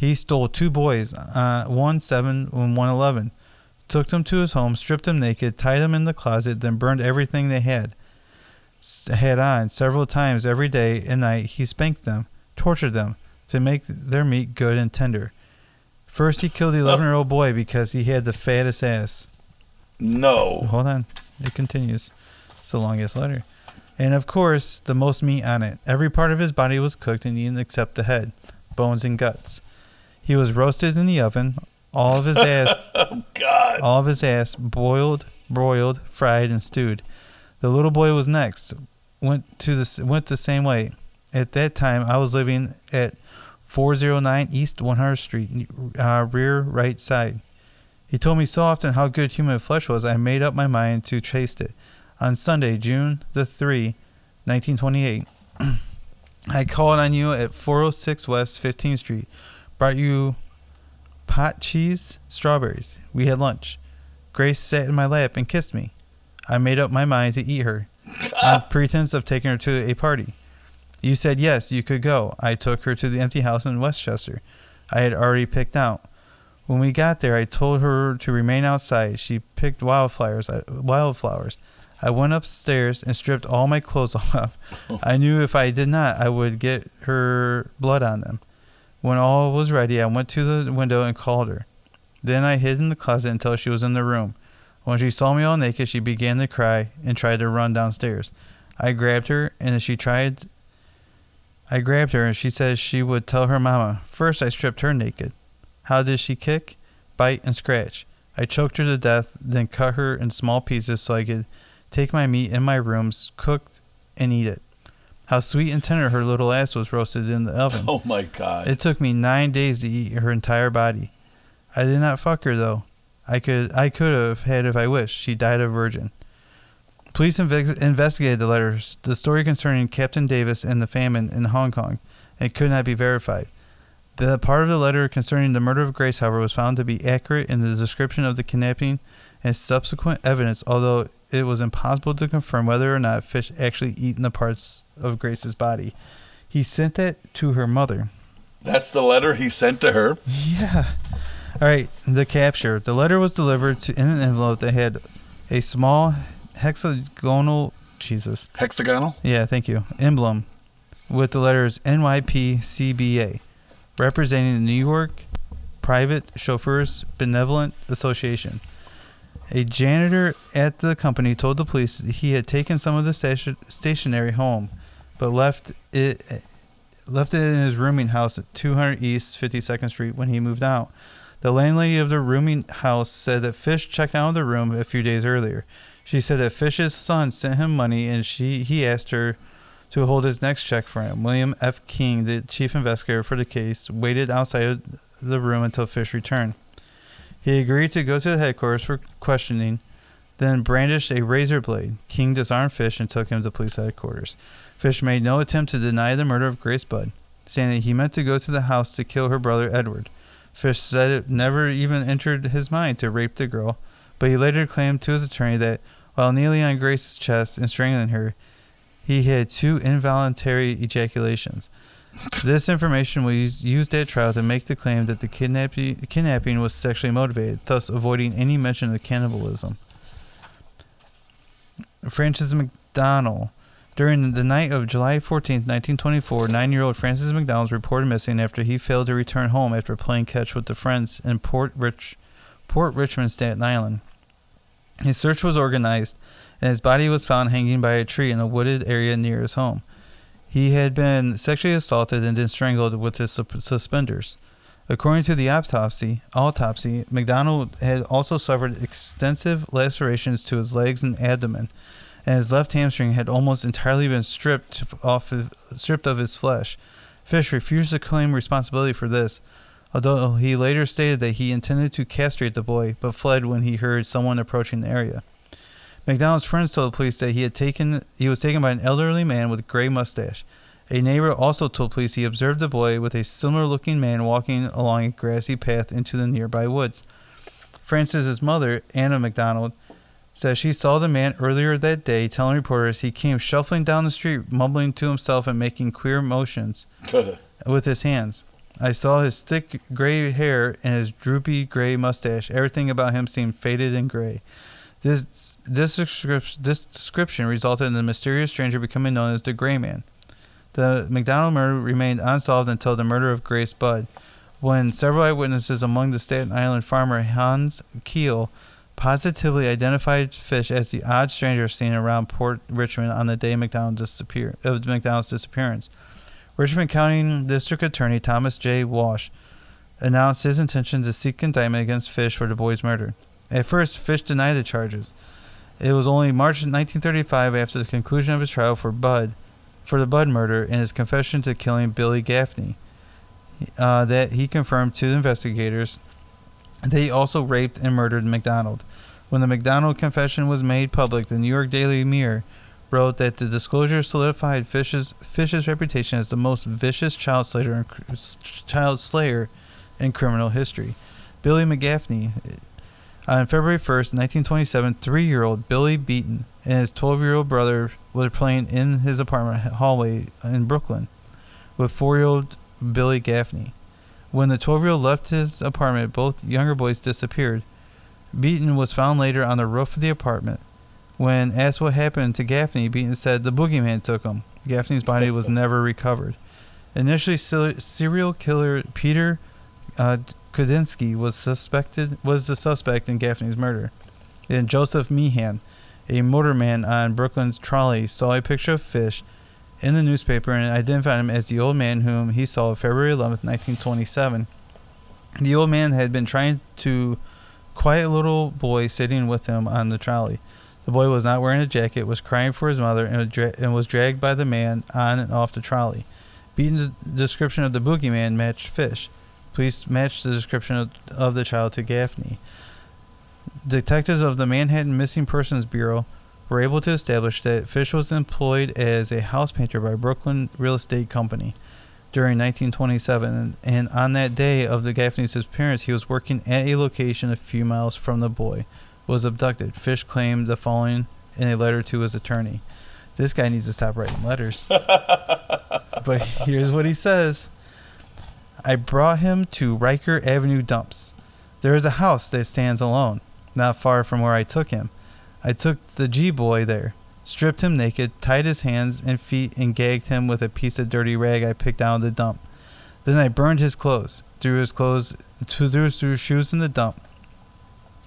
he stole two boys, uh, one seven and one eleven, took them to his home, stripped them naked, tied them in the closet, then burned everything they had had on. Several times every day and night he spanked them, tortured them to make their meat good and tender. First, he killed the 11 year old boy because he had the fattest ass. No. Hold on. It continues. It's the longest letter. And of course, the most meat on it. Every part of his body was cooked and eaten except the head, bones, and guts. He was roasted in the oven. All of his ass, Oh God. all of his ass, boiled, broiled, fried, and stewed. The little boy was next. Went to the went the same way. At that time, I was living at 409 East 100th Street, uh, rear right side. He told me so often how good human flesh was, I made up my mind to taste it. On Sunday, June the 3, 1928, I called on you at 406 West 15th Street, brought you pot cheese, strawberries. We had lunch. Grace sat in my lap and kissed me. I made up my mind to eat her, on pretense of taking her to a party. You said yes, you could go. I took her to the empty house in Westchester. I had already picked out. When we got there, I told her to remain outside. She picked wildflowers. I, wildflowers. I went upstairs and stripped all my clothes off. I knew if I did not, I would get her blood on them. When all was ready, I went to the window and called her. Then I hid in the closet until she was in the room. When she saw me all naked, she began to cry and tried to run downstairs. I grabbed her and she tried. I grabbed her and she said she would tell her mama. First, I stripped her naked. How did she kick, bite, and scratch? I choked her to death, then cut her in small pieces so I could take my meat in my rooms, cooked, and eat it. How sweet and tender her little ass was roasted in the oven. Oh my God. It took me nine days to eat her entire body. I did not fuck her though. I could I could have had if I wished. She died a virgin. Police inve- investigated the letters, the story concerning Captain Davis and the famine in Hong Kong. It could not be verified. The part of the letter concerning the murder of Grace, however, was found to be accurate in the description of the kidnapping and subsequent evidence, although it was impossible to confirm whether or not Fish actually eaten the parts of Grace's body. He sent that to her mother. That's the letter he sent to her. Yeah. All right. The capture. The letter was delivered to, in an envelope that had a small hexagonal. Jesus. Hexagonal. Yeah. Thank you. Emblem with the letters NYPCBA, representing the New York Private Chauffeurs Benevolent Association. A janitor at the company told the police he had taken some of the station, stationery home, but left it left it in his rooming house at 200 East 52nd Street when he moved out. The landlady of the rooming house said that Fish checked out of the room a few days earlier. She said that Fish's son sent him money and she he asked her to hold his next check for him. William F. King, the chief investigator for the case, waited outside the room until Fish returned. He agreed to go to the headquarters for questioning, then brandished a razor blade. King disarmed Fish and took him to police headquarters. Fish made no attempt to deny the murder of Grace Budd, saying that he meant to go to the house to kill her brother Edward. Fish said it never even entered his mind to rape the girl, but he later claimed to his attorney that while kneeling on Grace's chest and strangling her, he had two involuntary ejaculations. This information was used at trial to make the claim that the kidnapping, kidnapping was sexually motivated, thus avoiding any mention of cannibalism. Francis McDonald. During the night of July 14, 1924, nine year old Francis McDonald was reported missing after he failed to return home after playing catch with the friends in Port Rich, Port Richmond, Staten Island. His search was organized, and his body was found hanging by a tree in a wooded area near his home. He had been sexually assaulted and then strangled with his suspenders. According to the autopsy, autopsy, McDonald had also suffered extensive lacerations to his legs and abdomen, and his left hamstring had almost entirely been stripped off, stripped of his flesh. Fish refused to claim responsibility for this, although he later stated that he intended to castrate the boy, but fled when he heard someone approaching the area. McDonald's friends told the police that he had taken he was taken by an elderly man with a gray mustache. A neighbor also told police he observed the boy with a similar looking man walking along a grassy path into the nearby woods. Francis's mother, Anna McDonald, says she saw the man earlier that day telling reporters he came shuffling down the street, mumbling to himself and making queer motions with his hands. I saw his thick gray hair and his droopy gray mustache. Everything about him seemed faded and gray. This this description, this description resulted in the mysterious stranger becoming known as the Gray Man. The McDonald murder remained unsolved until the murder of Grace Budd, when several eyewitnesses, among the Staten Island farmer Hans Kiel, positively identified Fish as the odd stranger seen around Port Richmond on the day McDonald disappear, of McDonald's disappearance. Richmond County District Attorney Thomas J. Walsh announced his intention to seek indictment against Fish for the boy's murder. At first, Fish denied the charges. It was only March 1935, after the conclusion of his trial for Budd, for the Budd murder and his confession to killing Billy Gaffney, uh, that he confirmed to the investigators he also raped and murdered McDonald. When the McDonald confession was made public, the New York Daily Mirror wrote that the disclosure solidified Fish's Fish's reputation as the most vicious child slayer in, child slayer in criminal history. Billy McGaffney on February 1st, 1927, three year old Billy Beaton and his 12 year old brother were playing in his apartment hallway in Brooklyn with four year old Billy Gaffney. When the 12 year old left his apartment, both younger boys disappeared. Beaton was found later on the roof of the apartment. When asked what happened to Gaffney, Beaton said the boogeyman took him. Gaffney's body was never recovered. Initially, serial killer Peter uh, Kudinsky was suspected was the suspect in Gaffney's murder. Then Joseph Meehan, a motorman on Brooklyn's trolley, saw a picture of Fish in the newspaper and identified him as the old man whom he saw February 11, 1927. The old man had been trying to quiet a little boy sitting with him on the trolley. The boy was not wearing a jacket, was crying for his mother, and, was dragged by the man on and off the trolley. Beaton's description of the boogeyman matched Fish. Police matched the description of, of the child to Gaffney. Detectives of the Manhattan Missing Persons Bureau were able to establish that Fish was employed as a house painter by Brooklyn Real Estate Company during 1927, and on that day of the Gaffney's disappearance, he was working at a location a few miles from the boy was abducted. Fish claimed the following in a letter to his attorney. This guy needs to stop writing letters. but here's what he says. I brought him to Riker Avenue dumps. There is a house that stands alone, not far from where I took him. I took the G boy there, stripped him naked, tied his hands and feet, and gagged him with a piece of dirty rag I picked out of the dump. Then I burned his clothes, threw his clothes, threw his shoes in the dump.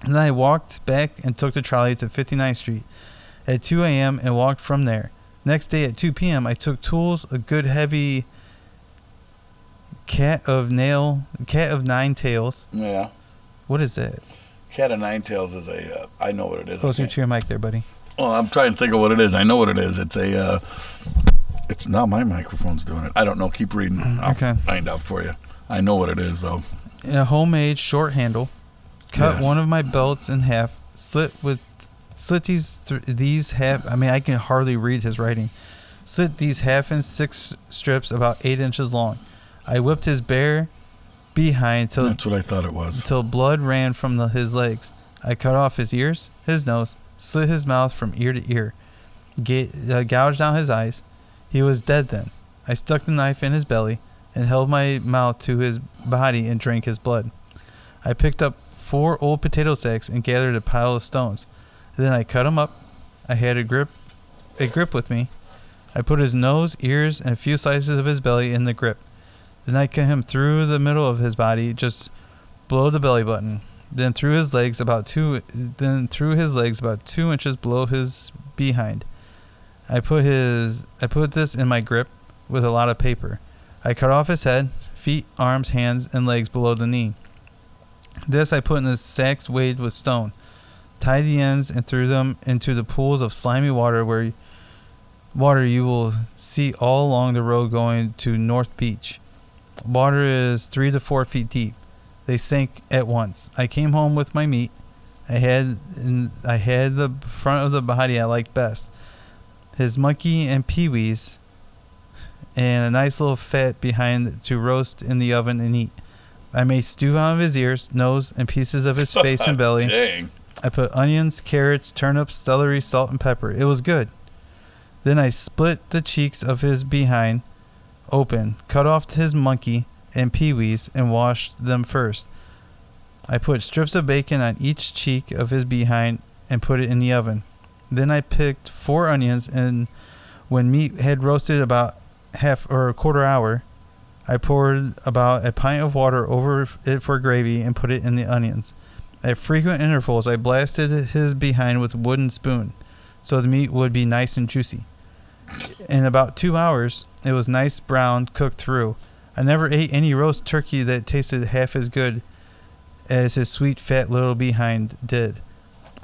Then I walked back and took the trolley to 59th Street at 2 a.m. and walked from there. Next day at 2 p.m., I took tools, a good heavy Cat of nail, cat of nine tails. Yeah. What is that? Cat of nine tails is a. Uh, I know what it is. Closer to your mic, there, buddy. Well, I'm trying to think of what it is. I know what it is. It's a. Uh, it's not my microphone's doing it. I don't know. Keep reading. I'll okay. find out for you. I know what it is though. In a homemade short handle, cut Yes. one of my belts in half, slit with, slit these th- these half. I mean, I can hardly read his writing. Slit these half inch six strips about eight inches long. I whipped his bare behind till That's what I thought it was. until blood ran from the, his legs. I cut off his ears, his nose, slit his mouth from ear to ear, ga- uh, gouged out his eyes. He was dead then. I stuck the knife in his belly and held my mouth to his body and drank his blood. I picked up four old potato sacks and gathered a pile of stones. Then I cut him up. I had a grip, a grip with me. I put his nose, ears, and a few slices of his belly in the grip. Then I cut him through the middle of his body, just below the belly button. then through his legs about two then threw his legs about two inches below his behind. I put his I put this in my grip with a lot of paper. I cut off his head, feet, arms, hands, and legs below the knee. This I put in the sacks weighed with stone, tied the ends, and threw them into the pools of slimy water where water you will see all along the road going to North Beach. Water is three to four feet deep. They sank at once. I came home with my meat. I had I had the front of the body I liked best. His monkey and peewees, and a nice little fat behind to roast in the oven and eat. I made stew out of his ears, nose, and pieces of his face and belly. Dang. I put onions, carrots, turnips, celery, salt, and pepper. It was good. Then I split the cheeks of his behind open, cut off his monkey and peewees, and washed them first. I put strips of bacon on each cheek of his behind and put it in the oven. Then I picked four onions, and when meat had roasted about half or a quarter hour, I poured about a pint of water over it for gravy and put it in the onions. At frequent intervals, I blasted his behind with a wooden spoon, so the meat would be nice and juicy. In about two hours, it was nice brown, cooked through. I never ate any roast turkey that tasted half as good as his sweet, fat little behind did.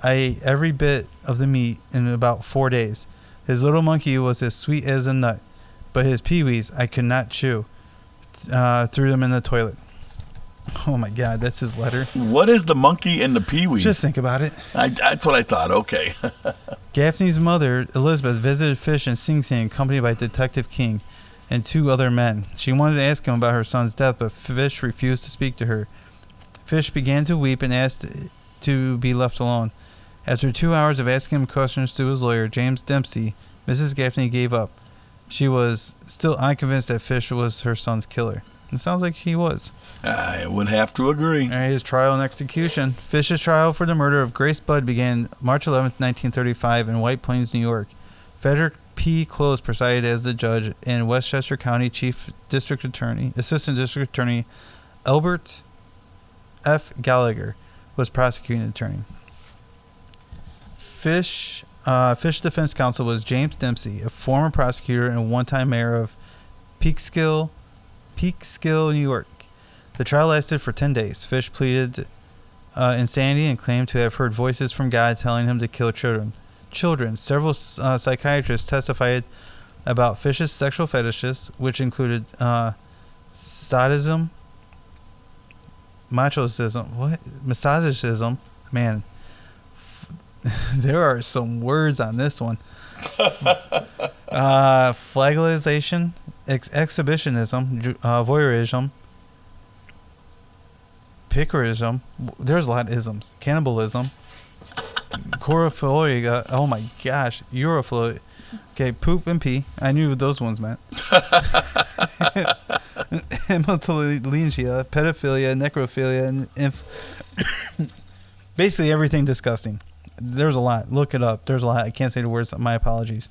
I ate every bit of the meat in about four days. His little monkey was as sweet as a nut, but his peewees I could not chew. Uh, threw them in the toilet. Oh my God, that's his letter. What is the monkey and the peewee? Just think about it. I, that's what I thought. Okay. Gaffney's mother, Elizabeth, visited Fish in Sing Sing, accompanied by Detective King and two other men. She wanted to ask him about her son's death, but Fish refused to speak to her. Fish began to weep and asked to be left alone. After two hours of asking him questions to his lawyer, James Dempsey, Mrs. Gaffney gave up. She was still unconvinced that Fish was her son's killer. It sounds like he was. I would have to agree. Right, his trial and execution. Fish's trial for the murder of Grace Budd began March 11, 1935, in White Plains, New York. Frederick P. Close presided as the judge, and Westchester County Chief District Attorney, Assistant District Attorney Albert F. Gallagher was prosecuting attorney. Fish uh, Fish Defense Counsel was James Dempsey, a former prosecutor and one-time mayor of Peekskill, Peekskill, New York. The trial lasted for 10 days. Fish pleaded uh, insanity and claimed to have heard voices from God telling him to kill children. Children. Several uh, psychiatrists testified about Fish's sexual fetishes, which included uh, sadism, machism, what, masochism. Man, there are some words on this one. uh, flagellation, ex- exhibitionism, uh, voyeurism, piquerism. There's a lot of isms. Cannibalism, chorophilia. Oh my gosh, urophilia. Okay, poop and pee. I knew what those ones meant. Hemophilia, pedophilia, necrophilia, and inf- basically everything disgusting. There's a lot. Look it up. There's a lot. I can't say the words. My apologies.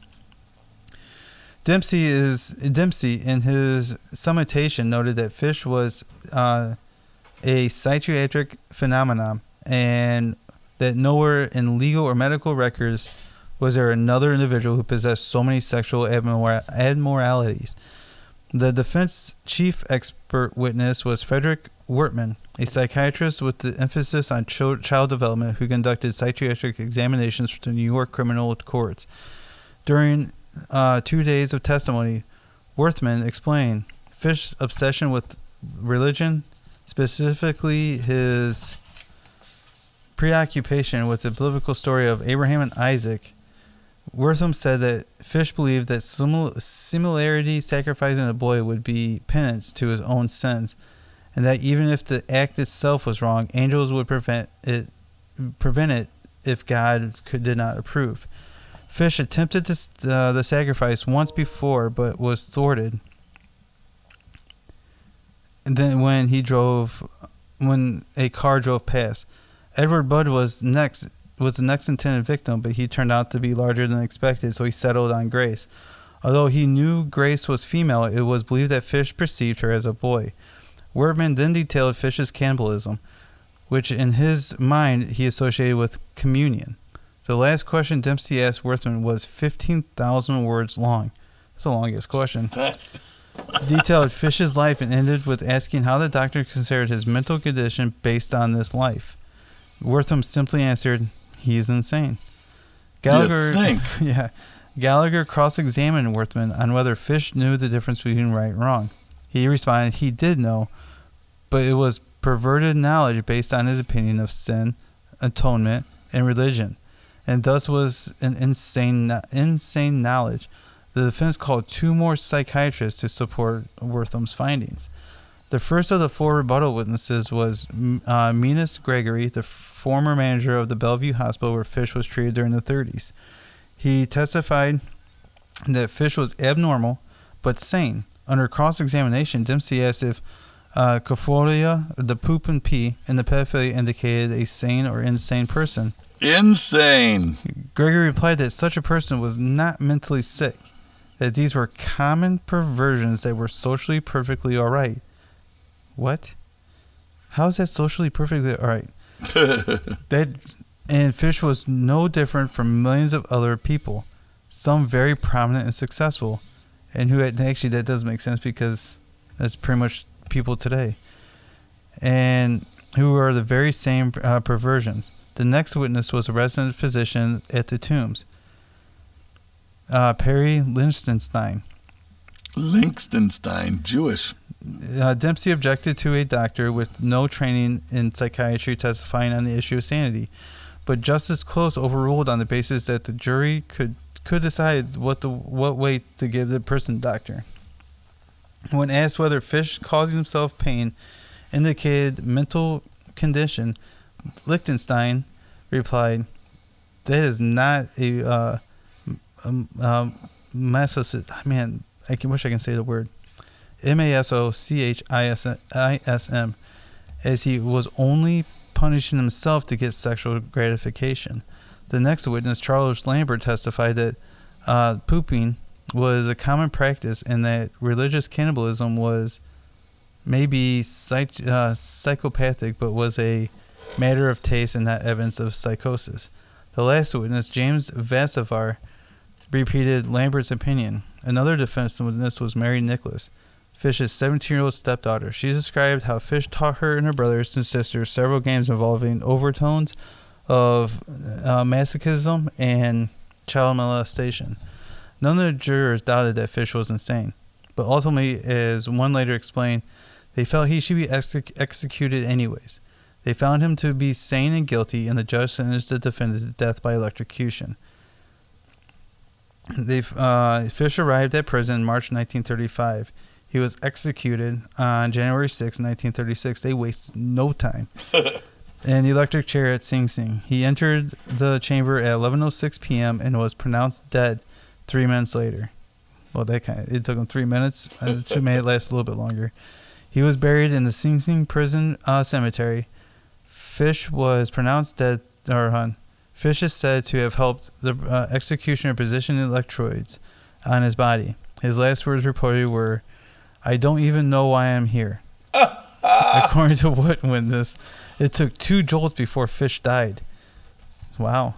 Dempsey is Dempsey in his summatation noted that fish was uh, a psychiatric phenomenon and that nowhere in legal or medical records was there another individual who possessed so many sexual abmor- abnormalities. The defense chief expert witness was Frederick Wortman, a psychiatrist with the emphasis on ch- child development who conducted psychiatric examinations for the New York criminal courts. During uh, two days of testimony, Worthman explained Fish's obsession with religion, specifically his preoccupation with the biblical story of Abraham and Isaac. Wertham said that Fish believed that simil- similarity sacrificing a boy would be penance to his own sins, and that even if the act itself was wrong, angels would prevent it prevent it if God could did not approve. Fish attempted to, uh, the sacrifice once before, but was thwarted. And then when he drove, when a car drove past, Edward Budd was next was the next intended victim, but he turned out to be larger than expected, so he settled on Grace. Although he knew Grace was female, it was believed that Fish perceived her as a boy. Wortman then detailed Fish's cannibalism. which in his mind he associated with communion. The last question Dempsey asked Worthman was 15,000 words long. That's the longest question. Detailed Fish's life and ended with asking how the doctor considered his mental condition based on this life. Wertham simply answered, "He is insane." Gallagher, think? yeah, Gallagher cross-examined Worthman on whether Fish knew the difference between right and wrong. He responded he did know, but it was perverted knowledge based on his opinion of sin, atonement, and religion, and thus was an insane, insane knowledge. The defense called two more psychiatrists to support Wertham's findings. The first of the four rebuttal witnesses was uh, Menas Gregory, the former manager of the Bellevue Hospital where Fish was treated during the 30s. He testified that Fish was abnormal but sane. Under cross examination, Dempsey asked if uh, the poop and pee, and the pedophilia indicated a sane or insane person. Insane. Gregory replied that such a person was not mentally sick that these were common perversions that were socially perfectly all right. What? How is that socially perfectly all right? that and Fish was no different from millions of other people, some very prominent and successful, and who had, actually that does make sense because that's pretty much people today, and who are the very same uh, perversions. The next witness was a resident physician at the tombs uh, Perry Lichtenstein. Lichtenstein, Jewish. Uh, Dempsey objected to a doctor with no training in psychiatry testifying on the issue of sanity, but Justice Close overruled on the basis that the jury could could decide what the what weight to give the person doctor. When asked whether Fish causing himself pain indicated mental condition, Lichtenstein replied, "That is not a uh, um, um, man, I can wish I can say the word M A S O C H I S M, as he was only punishing himself to get sexual gratification. The next witness, Charles Lambert, testified that uh, pooping was a common practice and that religious cannibalism was maybe psych- uh, psychopathic but was a matter of taste and not evidence of psychosis. The last witness, James Vavasour, repeated Lambert's opinion. Another defense witness was Mary Nicholas, Fish's 17 year old stepdaughter. She described how Fish taught her and her brothers and sisters several games involving overtones of uh, masochism and child molestation. None of the jurors doubted that Fish was insane, but ultimately, as one later explained, they felt he should be executed anyways. They found him to be sane and guilty, and the judge sentenced the defendant to death by electrocution. They uh, Fish arrived at prison in March 1935. He was executed on January 6, 1936. They wasted no time. in the electric chair at Sing Sing. He entered the chamber at 11:06 p.m. and was pronounced dead three minutes later. Well, that kind of, it took him three minutes. It may last a little bit longer. He was buried in the Sing Sing prison uh, cemetery. Fish was pronounced dead, or hun, Fish is said to have helped the uh, executioner position electrodes on his body. His last words reported were, I don't even know why I'm here. According to what witness, it took two jolts before Fish died. Wow.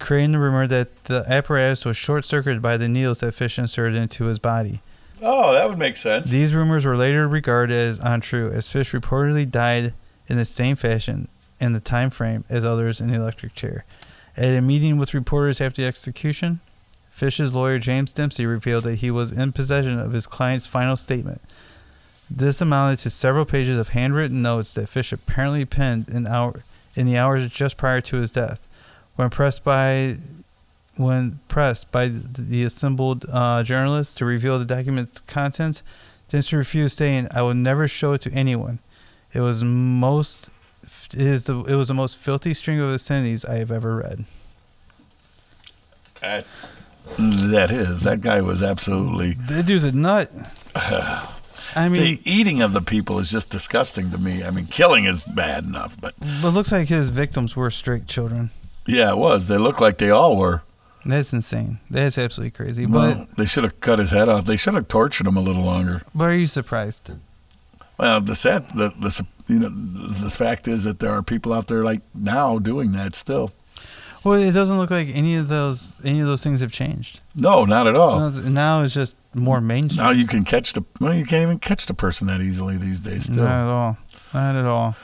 Creating the rumor that the apparatus was short circuited by the needles that Fish inserted into his body. Oh, that would make sense. These rumors were later regarded as untrue, as Fish reportedly died in the same fashion and the time frame as others in the electric chair. At a meeting with reporters after the execution, Fish's lawyer James Dempsey revealed that he was in possession of his client's final statement. This amounted to several pages of handwritten notes that Fish apparently penned in, hour, in the hours just prior to his death. When pressed by when pressed by the assembled uh, journalists to reveal the document's contents, Dempsey refused, saying, "I will never show it to anyone. It was most is the it was the most filthy string of obscenities I have ever read. Uh, that is that guy was absolutely. That dude's a nut. I mean, the eating of the people is just disgusting to me. I mean, killing is bad enough, but but looks like his victims were straight children. Yeah, it was. They looked like they all were. That's insane. That's absolutely crazy. Well, but they should have cut his head off. They should have tortured him a little longer. But are you surprised? Well, the sad, the, the you know, the fact is that there are people out there like now doing that still. Well, it doesn't look like any of those any of those things have changed. No, not at all. No, now it's just more mainstream. Now you can catch the well, you can't even catch the person that easily these days. Still, Not at all. Not at all.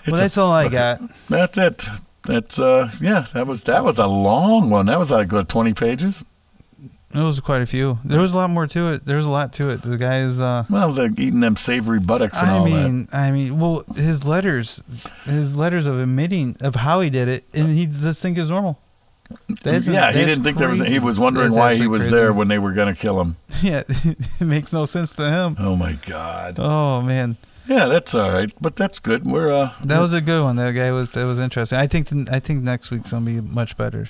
It's well, a that's all I got. That's it. That's uh, yeah. That was that was a long one. That was like good twenty pages. It was quite a few. There was a lot more to it. There was a lot to it. The guy's. Uh, Well, they're eating them savory buttocks and I all mean, I mean, well, his letters, his letters of admitting of how he did it, and he just think is normal. That's- yeah, he didn't think there was. He was wondering why he was crazy. there when they were going to kill him. Yeah, it makes no sense to him. Oh my God. Oh man, Yeah, that's all right, but that's good. We're uh, that was a good one. That guy was that was interesting. I think th- I think next week's gonna be much better.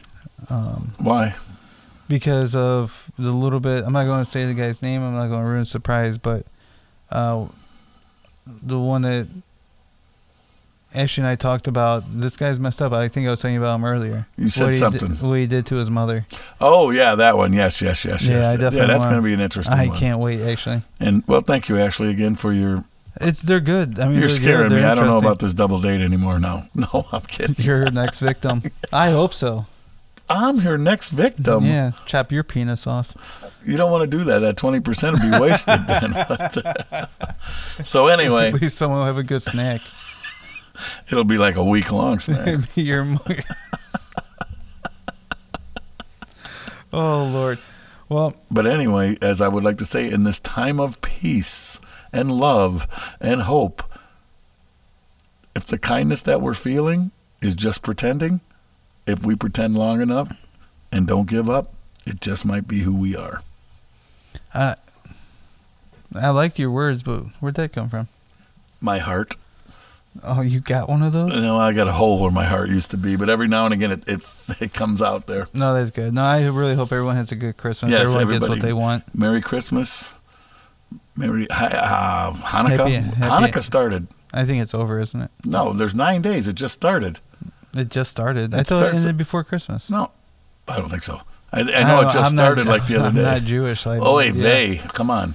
Um, why? Because of the little bit. I'm not going to say the guy's name. I'm not going to ruin surprise, but uh, the one that Ashley and I talked about. This guy's messed up. I think I was telling you about him earlier. You said what something. Did, what he did to his mother. Oh yeah, that one. Yes, yes, yes, Yeah, yes. I definitely yeah, that's going to be an interesting I one. can't wait. Actually, And well, thank you, Ashley, again for your. it's they're good. I mean, You're scaring me. I don't know about this double date anymore. No, no, I'm kidding. your next victim. I hope so. I'm your next victim. yeah, chop your penis off. You don't want to do that. That twenty percent would be wasted then. so anyway, At least someone will have a good snack. it'll be like a week long snack. your. oh Lord. Well, But anyway, as I would like to say, in this time of peace and love and hope, if the kindness that we're feeling is just pretending, if we pretend long enough and don't give up, it just might be who we are. I I like your words, but where'd that come from? My heart. Oh, you got one of those? Know, I got a hole where my heart used to be, but every now and again it, it, it comes out there. No, that's good. No, I really hope everyone has a good Christmas. Yes, everyone gets what they want. Merry Christmas. Merry uh, Hanukkah. Happy- happy- Hanukkah started. I think it's over, isn't it? No, there's nine days. It just started. It just started. I It thought it ended before Christmas. No, I don't think so. I, I know don't it just I'm not- started like the other I'm day. not Jewish. I oh wait, yeah. they come on.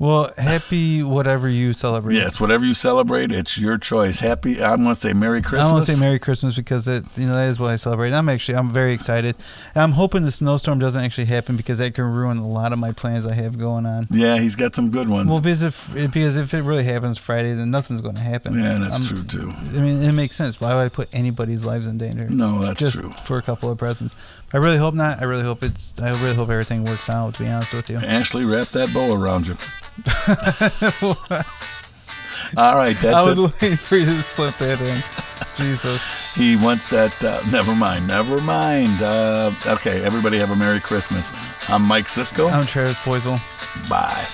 Well, happy whatever you celebrate. Yes, whatever you celebrate, it's your choice. Happy. I'm gonna say Merry Christmas. I want to say Merry Christmas because it, you know, that is what I celebrate. I'm actually, I'm very excited. I'm hoping the snowstorm doesn't actually happen because that can ruin a lot of my plans I have going on. Yeah, he's got some good ones. Well, because if because if it really happens Friday, then nothing's going to happen. yeah, that's I'm- true too. I mean, it makes sense. Why would I put anybody's lives in danger? No, that's just true. for a couple of presents. I really hope not. I really hope it's. I really hope everything works out. To be honest with you. Ashley, wrap that bow around you. All right, that's I was it. waiting for you to slip that in. Jesus. He wants that. Uh, never mind. Never mind. Uh, okay, everybody have a Merry Christmas. I'm Mike Cisco. I'm Travis Poisel. Bye.